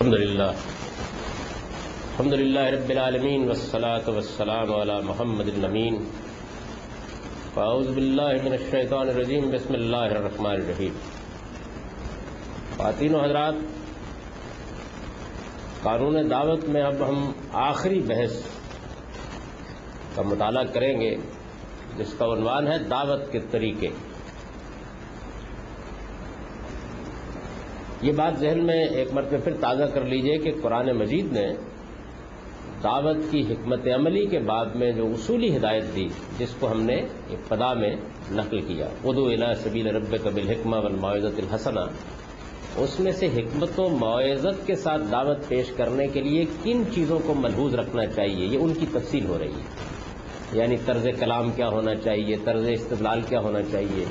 الحمد لله الحمد لله رب العالمين والصلاة والسلام على محمد الأمين فأعوذ بالله من الشيطان الرجيم بسم الله الرحمن الرحيم خواتین و حضرات، قانون دعوت میں اب ہم آخری بحث کا مطالعہ کریں گے، جس کا عنوان ہے دعوت کے طریقے۔ یہ بات ذہن میں ایک مرتبہ پھر تازہ کر لیجیے کہ قرآن مجید نے دعوت کی حکمت عملی کے بعد میں جو اصولی ہدایت دی، جس کو ہم نے ابتدا میں نقل کیا۔ ادو الا سبیل رب قبل حکمہ والمعزت الحسنہ۔ اس میں سے حکمت و معزت کے ساتھ دعوت پیش کرنے کے لیے کن چیزوں کو ملحوظ رکھنا چاہیے؟ یہ ان کی تفصیل ہو رہی ہے۔ یعنی طرز کلام کیا ہونا چاہیے؟ طرز استدلال کیا ہونا چاہیے؟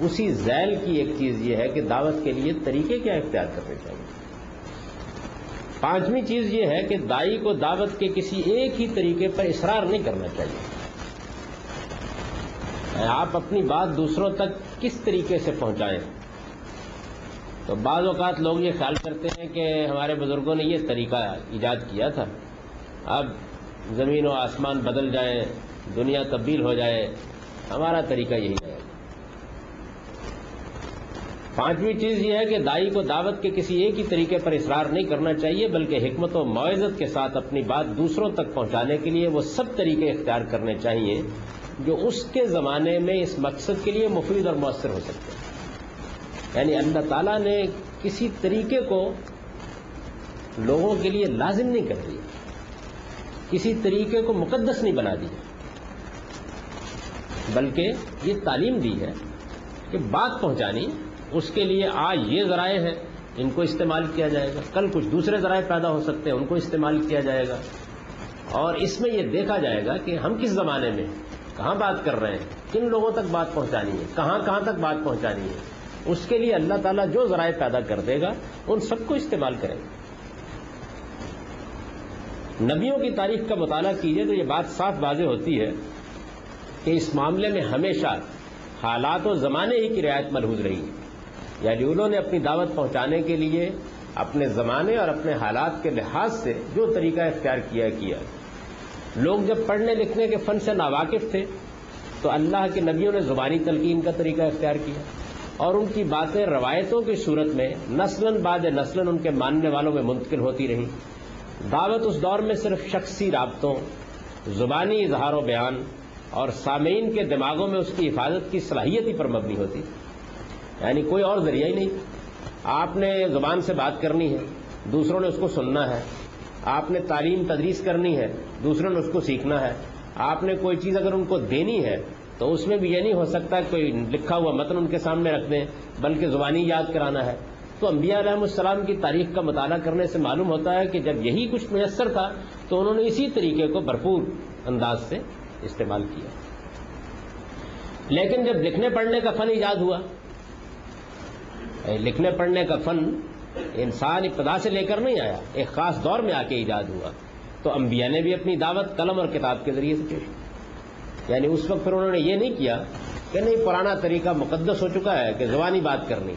اسی ذیل کی ایک چیز یہ ہے کہ دعوت کے لیے طریقے کیا اختیار کرنے چاہیے۔ پانچویں چیز یہ ہے کہ دائی کو دعوت کے کسی ایک ہی طریقے پر اصرار نہیں کرنا چاہیے۔ آپ اپنی بات دوسروں تک کس طریقے سے پہنچائیں؟ تو بعض اوقات لوگ یہ خیال کرتے ہیں کہ ہمارے بزرگوں نے یہ طریقہ ایجاد کیا تھا۔ اب زمین و آسمان بدل جائیں، دنیا تبدیل ہو جائے، ہمارا طریقہ یہی ہے۔ پانچویں چیز یہ ہے کہ دائی کو دعوت کے کسی ایک ہی طریقے پر اصرار نہیں کرنا چاہیے، بلکہ حکمت و معزت کے ساتھ اپنی بات دوسروں تک پہنچانے کے لیے وہ سب طریقے اختیار کرنے چاہیے جو اس کے زمانے میں اس مقصد کے لیے مفید اور مؤثر ہو سکتے ہیں۔ یعنی اللہ تعالیٰ نے کسی طریقے کو لوگوں کے لیے لازم نہیں کر دیا، کسی طریقے کو مقدس نہیں بنا دیا، بلکہ یہ تعلیم دی ہے کہ بات پہنچانی اس کے لیے آج یہ ذرائع ہیں، ان کو استعمال کیا جائے گا۔ کل کچھ دوسرے ذرائع پیدا ہو سکتے ہیں، ان کو استعمال کیا جائے گا۔ اور اس میں یہ دیکھا جائے گا کہ ہم کس زمانے میں کہاں بات کر رہے ہیں، کن لوگوں تک بات پہنچانی ہے، کہاں کہاں تک بات پہنچانی ہے۔ اس کے لیے اللہ تعالیٰ جو ذرائع پیدا کر دے گا، ان سب کو استعمال کریں گے نبیوں کی تاریخ کا مطالعہ کیجیے تو یہ بات صاف واضح ہوتی ہے کہ اس معاملے میں ہمیشہ حالات و زمانے ہی کی رعایت ملحوظ رہی۔ ہے یعنی انہوں نے اپنی دعوت پہنچانے کے لیے اپنے زمانے اور اپنے حالات کے لحاظ سے جو طریقہ اختیار کیا کیا۔ لوگ جب پڑھنے لکھنے کے فن سے ناواقف تھے، تو اللہ کے نبیوں نے زبانی تلقین کا طریقہ اختیار کیا اور ان کی باتیں روایتوں کی صورت میں نسل بعد نسل ان کے ماننے والوں میں منتقل ہوتی رہی دعوت اس دور میں صرف شخصی رابطوں، زبانی اظہار و بیان اور سامعین کے دماغوں میں اس کی حفاظت کی صلاحیت ہی پر مبنی ہوتی۔ یعنی کوئی اور ذریعہ ہی نہیں۔ آپ نے زبان سے بات کرنی ہے، دوسروں نے اس کو سننا ہے۔ آپ نے تعلیم تدریس کرنی ہے، دوسروں نے اس کو سیکھنا ہے۔ آپ نے کوئی چیز اگر ان کو دینی ہے، تو اس میں بھی یہ نہیں ہو سکتا کوئی لکھا ہوا متن ان کے سامنے رکھ دیں، بلکہ زبانی یاد کرانا ہے۔ تو انبیاء علیہ السلام کی تاریخ کا مطالعہ کرنے سے معلوم ہوتا ہے کہ جب یہی کچھ میسر تھا، تو انہوں نے اسی طریقے کو بھرپور انداز سے استعمال کیا۔ لیکن جب لکھنے پڑھنے کا فن ایجاد ہوا لکھنے پڑھنے کا فن انسان ابتدا سے لے کر نہیں آیا، ایک خاص دور میں آ کے ایجاد ہوا۔ تو انبیاء نے بھی اپنی دعوت قلم اور کتاب کے ذریعے سے پیش یعنی اس وقت پھر انہوں نے یہ نہیں کیا کہ نہیں، پرانا طریقہ مقدس ہو چکا ہے کہ زبانی بات کرنی۔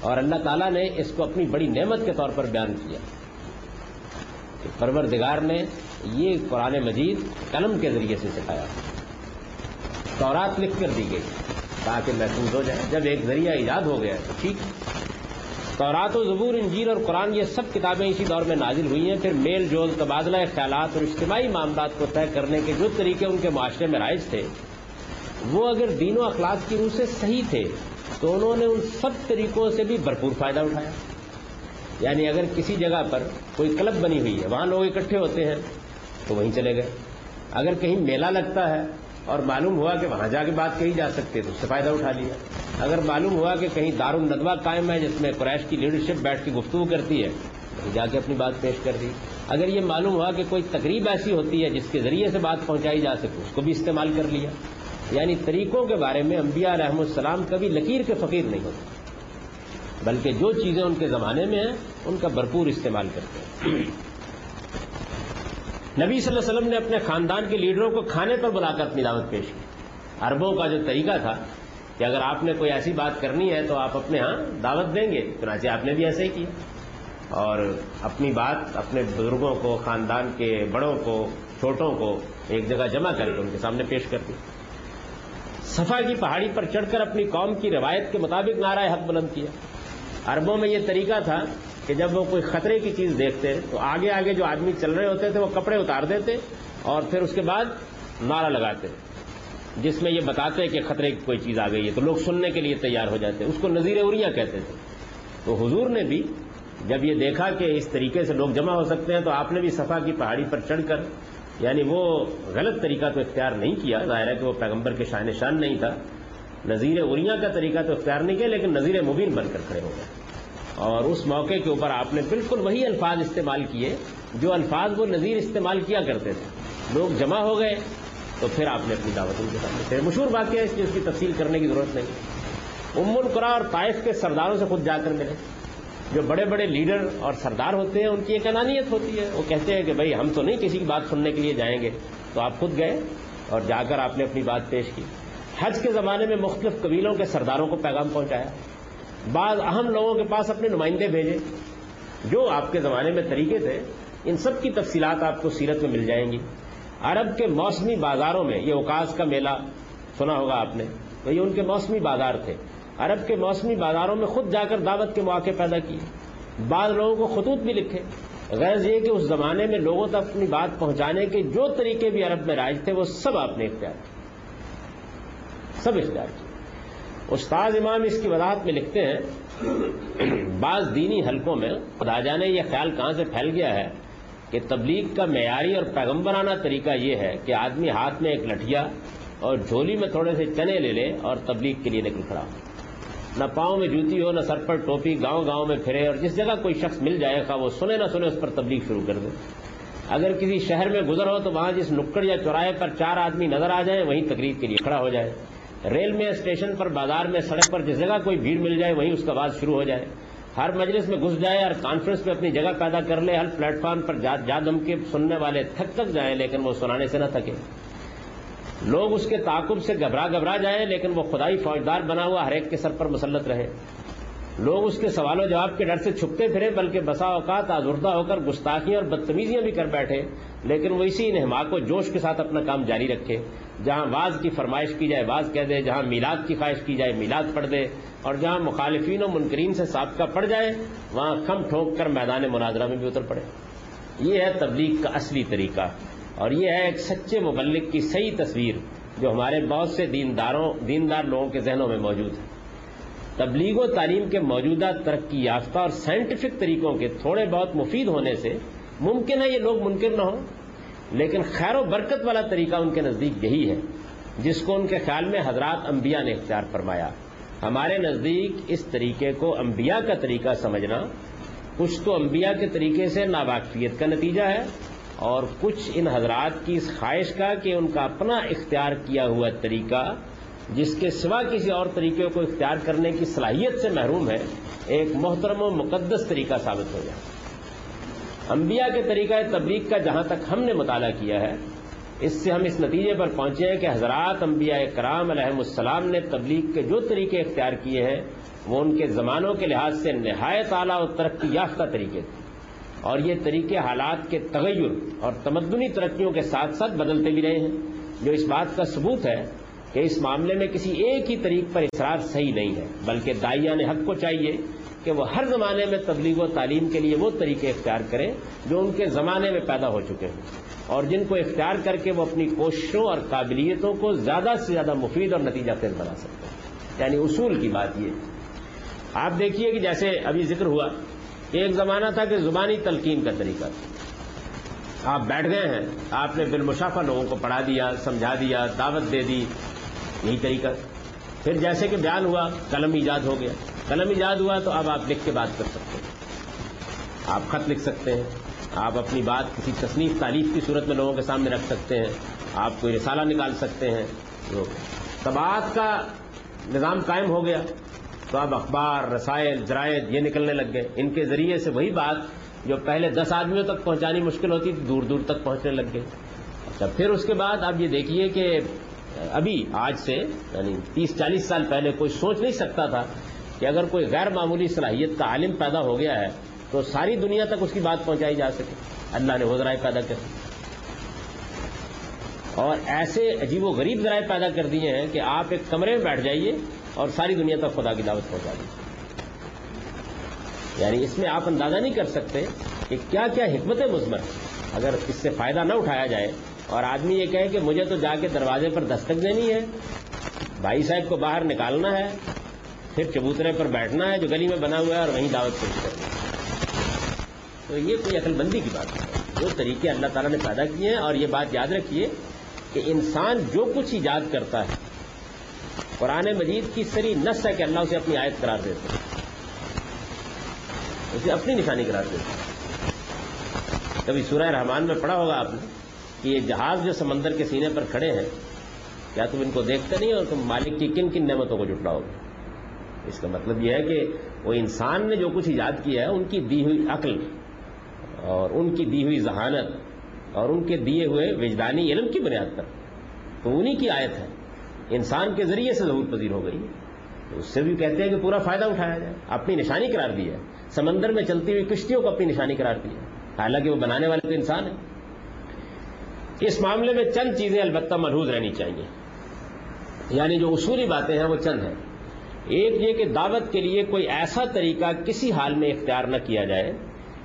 اور اللہ تعالیٰ نے اس کو اپنی بڑی نعمت کے طور پر بیان کیا۔ کہ پروردگار نے یہ قرآن مجید قلم کے ذریعے سے سکھایا۔ تورات لکھ کر دی گئی۔ تاکہ محفوظ ہو جائے۔ جب ایک ذریعہ ایجاد ہو گیا تو ٹھیک۔ تورات و زبور انجیر اور قرآن، یہ سب کتابیں اسی دور میں نازل ہوئی ہیں۔ پھر میل جول، تبادلہ خیالات اور اجتماعی معاملات کو طے کرنے کے جو طریقے ان کے معاشرے میں رائج تھے، وہ اگر دین و اخلاق کی روح سے صحیح تھے، تو انہوں نے ان سب طریقوں سے بھی بھرپور فائدہ اٹھایا۔ یعنی اگر کسی جگہ پر کوئی کلب بنی ہوئی ہے، وہاں لوگ اکٹھے ہوتے ہیں تو وہیں چلے گئے۔ اگر کہیں میلہ لگتا ہے اور معلوم ہوا کہ وہاں جا کے بات کہی جا سکتی ہے، تو اس سے فائدہ اٹھا لیا۔ اگر معلوم ہوا کہ کہیں دار الندوا قائم ہے، جس میں قریش کی لیڈرشپ بیٹھ کے گفتگو کرتی ہے وہیں جا کے اپنی بات پیش کر دی۔ اگر یہ معلوم ہوا کہ کوئی تقریب ایسی ہوتی ہے جس کے ذریعے سے بات پہنچائی جا سکے، اس کو بھی استعمال کر لیا۔ یعنی طریقوں کے بارے میں انبیاء علیہ السلام کبھی لکیر کے فقیر نہیں ہوتے، بلکہ جو چیزیں ان کے زمانے میں ہیں، ان کا بھرپور استعمال کرتے ہیں۔ نبی صلی اللہ علیہ وسلم نے اپنے خاندان کے لیڈروں کو کھانے پر بلا کر اپنی دعوت پیش کی۔ عربوں کا جو طریقہ تھا کہ اگر آپ نے کوئی ایسی بات کرنی ہے تو آپ اپنے ہاں دعوت دیں گے، چنانچہ آپ نے بھی ایسا ہی کیا۔ اور اپنی بات اپنے بزرگوں کو، خاندان کے بڑوں کو، چھوٹوں کو ایک جگہ جمع کر کے ان کے سامنے پیش کر دی۔ صفا کی پہاڑی پر چڑھ کر اپنی قوم کی روایت کے مطابق نعرہ حق بلند کیا۔ عربوں میں یہ طریقہ تھا کہ جب وہ کوئی خطرے کی چیز دیکھتے تو آگے آگے جو آدمی چل رہے ہوتے تھے وہ کپڑے اتار دیتے اور پھر اس کے بعد نعرہ لگاتے جس میں یہ بتاتے کہ خطرے کی کوئی چیز آ گئی ہے تو لوگ سننے کے لیے تیار ہو جاتے اس کو نظیر اوریا کہتے تھے تو حضور نے بھی جب یہ دیکھا کہ اس طریقے سے لوگ جمع ہو سکتے ہیں تو آپ نے بھی صفا کی پہاڑی پر چڑھ کر یعنی وہ غلط طریقہ تو اختیار نہیں کیا ظاہر ہے کہ وہ پیغمبر کے شاہ نشان نہیں تھا نظیر اوریا کا طریقہ تو اختیار نہیں کیا لیکن نظیر مبین بن کر کھڑے ہو گئے اور اس موقع کے اوپر آپ نے بالکل وہی الفاظ استعمال کیے جو الفاظ وہ نظیر استعمال کیا کرتے تھے۔ لوگ جمع ہو گئے تو پھر آپ نے اپنی دعوت ان کے سامنے پھر مشہور واقعہ اس کی اس کی تفصیل کرنے کی ضرورت نہیں۔ ام القرا اور طائف کے سرداروں سے خود جا کر ملے۔ جو بڑے بڑے لیڈر اور سردار ہوتے ہیں، ان کی ایک انانیت ہوتی ہے۔ وہ کہتے ہیں کہ بھائی، ہم تو نہیں کسی کی بات سننے کے لیے جائیں گے۔ تو آپ خود گئے اور جا کر آپ نے اپنی بات پیش کی۔ حج کے زمانے میں مختلف قبیلوں کے سرداروں کو پیغام پہنچایا۔ بعض اہم لوگوں کے پاس اپنے نمائندے بھیجے جو آپ کے زمانے میں طریقے تھے، ان سب کی تفصیلات آپ کو سیرت میں مل جائیں گی۔ عرب کے موسمی بازاروں میں یہ اوکاس کا میلہ سنا ہوگا آپ نے تو یہ ان کے موسمی بازار تھے۔ عرب کے موسمی بازاروں میں خود جا کر دعوت کے مواقع پیدا کیے۔ بعض لوگوں کو خطوط بھی لکھے۔ غیر یہ کہ اس زمانے میں لوگوں تک اپنی بات پہنچانے کے جو طریقے بھی عرب میں رائج تھے، وہ سب آپ نے اختیار کیے۔ سب اختیار کیے۔ استاد امام اس کی وضاحت میں لکھتے ہیں، بعض دینی حلقوں میں خدا جانے یہ خیال کہاں سے پھیل گیا ہے کہ تبلیغ کا معیاری اور پیغمبرانہ طریقہ یہ ہے کہ آدمی ہاتھ میں ایک لٹھیا اور جھولی میں تھوڑے سے چنے لے لے اور تبلیغ کے لیے نکل کھڑا۔ ہو نہ پاؤں میں جوتی ہو، نہ سر پر ٹوپی، گاؤں گاؤں میں پھرے اور جس جگہ کوئی شخص مل جائے گا، وہ سنے نہ سنے اس پر تبلیغ شروع کر دے۔ اگر کسی شہر میں گزر ہو تو وہاں جس نکڑ یا چوراہے پر چار آدمی نظر آ جائیں، وہیں تقریر کے لیے کھڑا ہو جائے۔ ریل میں اسٹیشن پر، بازار میں، سڑک پر جس جگہ کوئی بھیڑ مل جائے، وہیں اس کا باز شروع ہو جائے۔ ہر مجلس میں گھس جائے اور کانفرنس میں اپنی جگہ پیدا کر لے، ہر پلیٹ فارم پر جا دم کے سننے والے تھک تک جائیں، لیکن وہ سنانے سے نہ تھکے۔ لوگ اس کے تعاقب سے گھبرا گھبرا جائیں، لیکن وہ خدائی فوجدار بنا ہوا ہر ایک کے سر پر مسلط رہے۔ لوگ اس کے سوال و جواب کے ڈر سے چھپتے پھرے، بلکہ بسا اوقات آزردہ ہو کر گستاخیاں اور بدتمیزیاں بھی کر بیٹھے۔ لیکن وہ اسی انہماق و جوش کے ساتھ اپنا کام جاری رکھے، جہاں واز کی فرمائش کی جائے، واز کہہ دے، جہاں میلاد کی خواہش کی جائے، میلاد پڑھ دے، اور جہاں مخالفین و منکرین سے سابقہ پڑ جائے، وہاں کم ٹھوک کر میدان مناظرہ میں بھی اتر پڑے۔ یہ ہے تبلیغ کا اصلی طریقہ، اور یہ ہے ایک سچے مبلک کی صحیح تصویر جو ہمارے بہت سے دینداروں، دیندار لوگوں کے ذہنوں میں موجود ہے۔ تبلیغ و تعلیم کے موجودہ ترقی یافتہ اور سائنٹیفک طریقوں کے تھوڑے بہت مفید ہونے سے ممکن ہے یہ لوگ منکر نہ ہوں، لیکن خیر و برکت والا طریقہ ان کے نزدیک یہی ہے، جس کو ان کے خیال میں حضرات انبیاء نے اختیار فرمایا۔ ہمارے نزدیک اس طریقے کو انبیاء کا طریقہ سمجھنا، کچھ تو انبیاء کے طریقے سے ناواقفیت کا نتیجہ ہے، اور کچھ ان حضرات کی اس خواہش کا کہ ان کا اپنا اختیار کیا ہوا طریقہ، جس کے سوا کسی اور طریقے کو اختیار کرنے کی صلاحیت سے محروم ہے، ایک محترم و مقدس طریقہ ثابت ہو جائے۔ انبیاء کے طریقہ تبلیغ کا جہاں تک ہم نے مطالعہ کیا ہے، اس سے ہم اس نتیجے پر پہنچے ہیں کہ حضرات انبیاء کرام علیہ السلام نے تبلیغ کے جو طریقے اختیار کیے ہیں، وہ ان کے زمانوں کے لحاظ سے نہایت اعلیٰ اور ترقی یافتہ طریقے تھے۔ اور یہ طریقے حالات کے تغیر اور تمدنی ترقیوں کے ساتھ ساتھ بدلتے بھی رہے ہیں۔ جو اس بات کا ثبوت ہے کہ اس معاملے میں کسی ایک ہی طریق پر اصرار صحیح نہیں ہے، بلکہ دائیا نے حق کو چاہیے۔ کہ وہ ہر زمانے میں تبلیغ و تعلیم کے لیے وہ طریقے اختیار کریں جو ان کے زمانے میں پیدا ہو چکے ہیں۔ اور جن کو اختیار کر کے وہ اپنی کوششوں اور قابلیتوں کو زیادہ سے زیادہ مفید اور نتیجہ خیز بنا سکتے ہیں۔ یعنی اصول کی بات یہ۔ آپ دیکھیے کہ جیسے ابھی ذکر ہوا کہ ایک زمانہ تھا کہ زبانی تلقین کا طریقہ تھا۔ آپ بیٹھ گئے ہیں، آپ نے بالمشافہ لوگوں کو پڑھا دیا، سمجھا دیا، دعوت دے دی، یہی طریقہ۔ پھر جیسے کہ بیان ہوا، قلم ایجاد ہو گیا۔ قلم ایجاد ہوا تو اب آپ لکھ کے بات کر سکتے ہیں۔ آپ خط لکھ سکتے ہیں۔ آپ اپنی بات کسی تصنیف تعریف کی صورت میں لوگوں کے سامنے رکھ سکتے ہیں۔ آپ کوئی رسالہ نکال سکتے ہیں۔ تو کا نظام قائم ہو گیا۔ تو اب اخبار، رسائل، جرائد یہ نکلنے لگ گئے۔ ان کے ذریعے سے وہی بات جو پہلے دس آدمیوں تک پہنچانی مشکل ہوتی تھی دور دور تک پہنچنے لگ گئی۔ اچھا پھر اس کے بعد آپ یہ دیکھیے کہ ابھی آج سے یعنی تیس چالیس سال پہلے کوئی سوچ نہیں سکتا تھا کہ اگر کوئی غیر معمولی صلاحیت کا عالم پیدا ہو گیا ہے تو ساری دنیا تک اس کی بات پہنچائی جا سکے۔ اللہ نے وہ ذرائع پیدا کر اور ایسے عجیب و غریب ذرائع پیدا کر دیے ہیں کہ آپ ایک کمرے میں بیٹھ جائیے اور ساری دنیا تک خدا کی دعوت پہنچا دیجیے۔ یعنی اس میں آپ اندازہ نہیں کر سکتے کہ کیا کیا حکمت مثمر اگر اس سے فائدہ نہ اٹھایا جائے اور آدمی یہ کہے کہ مجھے تو جا کے دروازے پر دستک دینی ہے۔ بھائی صاحب کو باہر نکالنا ہے، پھر چبوترے پر بیٹھنا ہے جو گلی میں بنا ہوا ہے اور وہیں دعوت پیش کرنی ہے۔ تو یہ کوئی عقل بندی کی بات ہے۔ جو طریقے اللہ تعالیٰ نے پیدا کیے ہیں، اور یہ بات یاد رکھیے کہ انسان جو کچھ ایجاد کرتا ہے، قرآن مجید کی سری نس ہے کہ اللہ اسے اپنی آیت قرار دیتے ہیں اسے اپنی نشانی قرار دیتے ہیں کبھی سورہ رحمان میں پڑھا ہوگا آپ نے؟ کہ یہ جہاز جو سمندر کے سینے پر کھڑے ہیں، کیا تم ان کو دیکھتے نہیں اور تم مالک کی کن کن نعمتوں کو جٹلاؤ گے؟ اس کا مطلب یہ ہے کہ وہ انسان نے جو کچھ ایجاد کیا ہے، ان کی دی ہوئی عقل اور ان کی دی ہوئی ذہانت اور ان کے دیے ہوئے وجدانی علم کی بنیاد پر۔ تو انہی کی آیت ہے۔ انسان کے ذریعے سے ضرور پذیر ہو گئی۔ تو اس سے بھی کہتے ہیں کہ پورا فائدہ اٹھایا جائے۔ اپنی نشانی قرار دی ہے۔ سمندر میں چلتی ہوئی کشتیوں کو اپنی نشانی قرار دی ہے۔ حالانکہ وہ بنانے والے تو انسان ہیں۔ اس معاملے میں چند چیزیں البتہ محروض رہنی چاہیے۔ یعنی جو اصولی باتیں ہیں وہ چند ہیں۔ ایک یہ کہ دعوت کے لیے کوئی ایسا طریقہ کسی حال میں اختیار نہ کیا جائے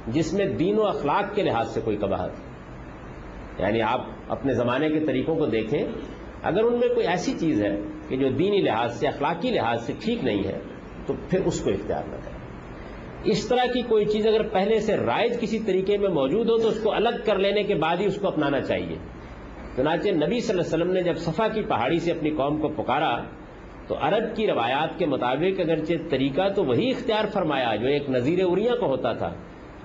جس میں دین و اخلاق کے لحاظ سے کوئی کباہت یعنی آپ اپنے زمانے کے طریقوں کو دیکھیں، اگر ان میں کوئی ایسی چیز ہے کہ جو دینی لحاظ سے، اخلاقی لحاظ سے ٹھیک نہیں ہے، تو پھر اس کو اختیار نہ کریں۔ اس طرح کی کوئی چیز اگر پہلے سے رائج کسی طریقے میں موجود ہو تو اس کو الگ کر لینے کے بعد ہی اس کو اپنانا چاہیے۔ چنانچہ نبی صلی اللہ علیہ وسلم نے جب صفا کی پہاڑی سے اپنی قوم کو پکارا تو عرب کی روایات کے مطابق اگرچہ طریقہ تو وہی اختیار فرمایا جو ایک نظیر اریاں کو ہوتا تھا،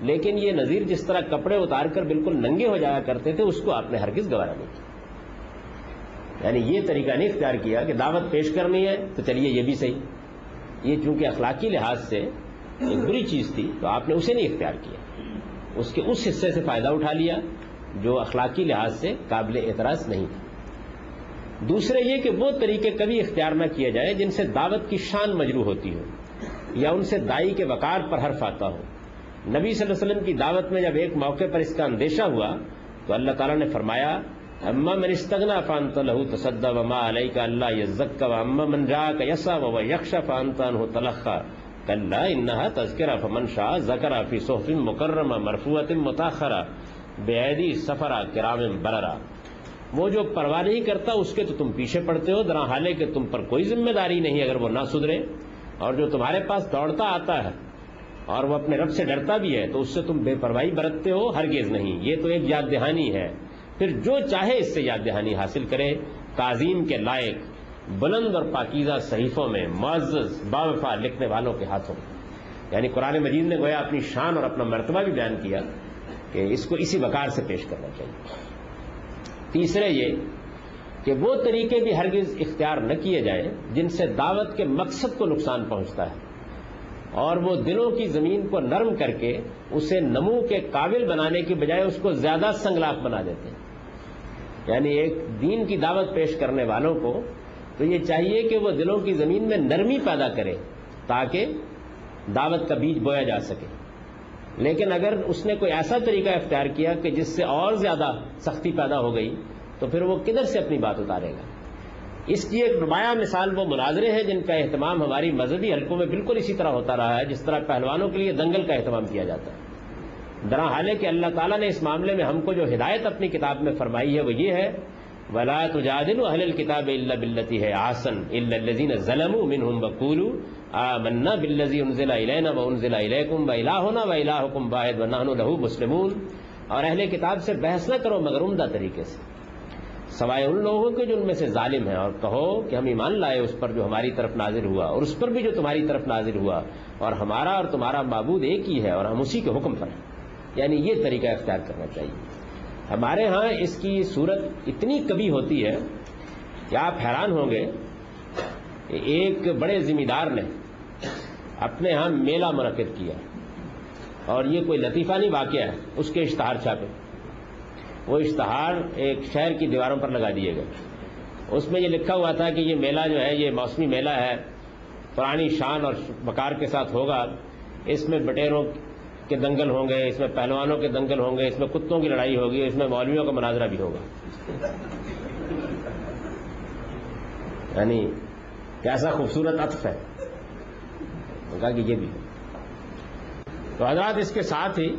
لیکن یہ نظیر جس طرح کپڑے اتار کر بالکل ننگے ہو جایا کرتے تھے، اس کو آپ نے ہرگز گوارا نہیں کیا۔ یعنی یہ طریقہ نہیں اختیار کیا کہ دعوت پیش کرنی ہے تو چلیے یہ بھی صحیح۔ یہ چونکہ اخلاقی لحاظ سے ایک بری چیز تھی تو آپ نے اسے نہیں اختیار کیا۔ اس کے اس حصے سے فائدہ اٹھا لیا جو اخلاقی لحاظ سے قابل اعتراض نہیں تھا۔ دوسرے یہ کہ وہ طریقے کبھی اختیار نہ کیے جائے جن سے دعوت کی شان مجروح ہوتی ہو یا ان سے دائی کے وقار پر حرف آتا ہو۔ نبی صلی اللہ علیہ وسلم کی دعوت میں جب ایک موقع پر اس کا اندیشہ ہوا تو اللہ تعالیٰ نے فرمایا، اما من استغنا فانت له تصدى وما عليك الا يزكى واما من جاءك يسعى وهو يخشى فانت عنه تلخى كلا انها تذكره فمن شاء ذكر في صحف مكرمه مرفوعه متاخره بأيدي سفرا کرام بررا وہ جو پرواہ نہیں کرتا اس کے تو تم پیچھے پڑتے ہو درا حالے کہ تم پر کوئی ذمہ داری نہیں اگر وہ نہ سدھرے۔ اور جو تمہارے پاس دوڑتا آتا ہے اور وہ اپنے رب سے ڈرتا بھی ہے، تو اس سے تم بے پرواہی برتتے ہو، ہرگز نہیں۔ یہ تو ایک یاد دہانی ہے۔ پھر جو چاہے اس سے یاد دہانی حاصل کرے، تعظیم کے لائق بلند اور پاکیزہ صحیفوں میں معزز باوفا لکھنے والوں کے ہاتھوں میں۔ یعنی قرآن مجید نے گویا اپنی شان اور اپنا مرتبہ بھی بیان کیا کہ اس کو اسی وقار سے پیش کرنا چاہیے۔ تیسرے یہ کہ وہ طریقے بھی ہرگز اختیار نہ کیے جائیں جن سے دعوت کے مقصد کو نقصان پہنچتا ہے اور وہ دلوں کی زمین کو نرم کر کے اسے نمو کے قابل بنانے کی بجائے اس کو زیادہ سنگلاف بنا دیتے ہیں۔ یعنی ایک دین کی دعوت پیش کرنے والوں کو تو یہ چاہیے کہ وہ دلوں کی زمین میں نرمی پیدا کرے تاکہ دعوت کا بیج بویا جا سکے۔ لیکن اگر اس نے کوئی ایسا طریقہ اختیار کیا کہ جس سے اور زیادہ سختی پیدا ہو گئی، تو پھر وہ کدھر سے اپنی بات اتارے گا؟ اس کی ایک نمایاں مثال وہ مناظرے ہیں جن کا اہتمام ہماری مذہبی حلقوں میں بالکل اسی طرح ہوتا رہا ہے، جس طرح پہلوانوں کے لیے دنگل کا اہتمام کیا جاتا ہے۔ درا حال ہے کہ اللہ تعالیٰ نے اس معاملے میں ہم کو جو ہدایت اپنی کتاب میں فرمائی ہے وہ یہ ہے ولا تجادل اہل الكتاب الا بالتي ہے آسن الا الذين ظلموا منهم وقولوا آمنا بالذي انزل الينا وانزل اليكم والهنا والهكم واحد ونحن له مسلمون. اور اہل کتاب سے بحث نہ کرو مگر عمدہ طریقے سے۔ سوائے ان لوگوں کے جو ان میں سے ظالم ہیں، اور کہو کہ ہم ایمان لائے اس پر جو ہماری طرف نازل ہوا، اور اس پر بھی جو تمہاری طرف نازل ہوا، اور ہمارا اور تمہارا معبود ایک ہی ہے، اور ہم اسی کے حکم پر ہیں۔ یعنی یہ طریقہ اختیار کرنا چاہیے۔ ہمارے ہاں اس کی صورت اتنی کبھی ہوتی ہے کہ آپ حیران ہوں گے کہ ایک بڑے ذمہ دار نے اپنے ہاں میلہ منعقد کیا اور یہ کوئی لطیفہ نہیں واقعہ ہے، اس کے اشتہار چھاپے۔ وہ اشتہار ایک شہر کی دیواروں پر لگا دیے گئے۔ اس میں یہ لکھا ہوا تھا کہ یہ میلہ جو ہے، یہ موسمی میلہ ہے، پرانی شان اور بکار کے ساتھ ہوگا۔ اس میں بٹیروں کے دنگل ہوں گے، اس میں پہلوانوں کے دنگل ہوں گے، اس میں کتوں کی لڑائی ہوگی، اس میں مولویوں کا مناظرہ بھی ہوگا۔ یعنی کیسا خوبصورت عطف ہے۔ کہا کہ یہ بھی۔ تو حضرات اس کے ساتھ ہی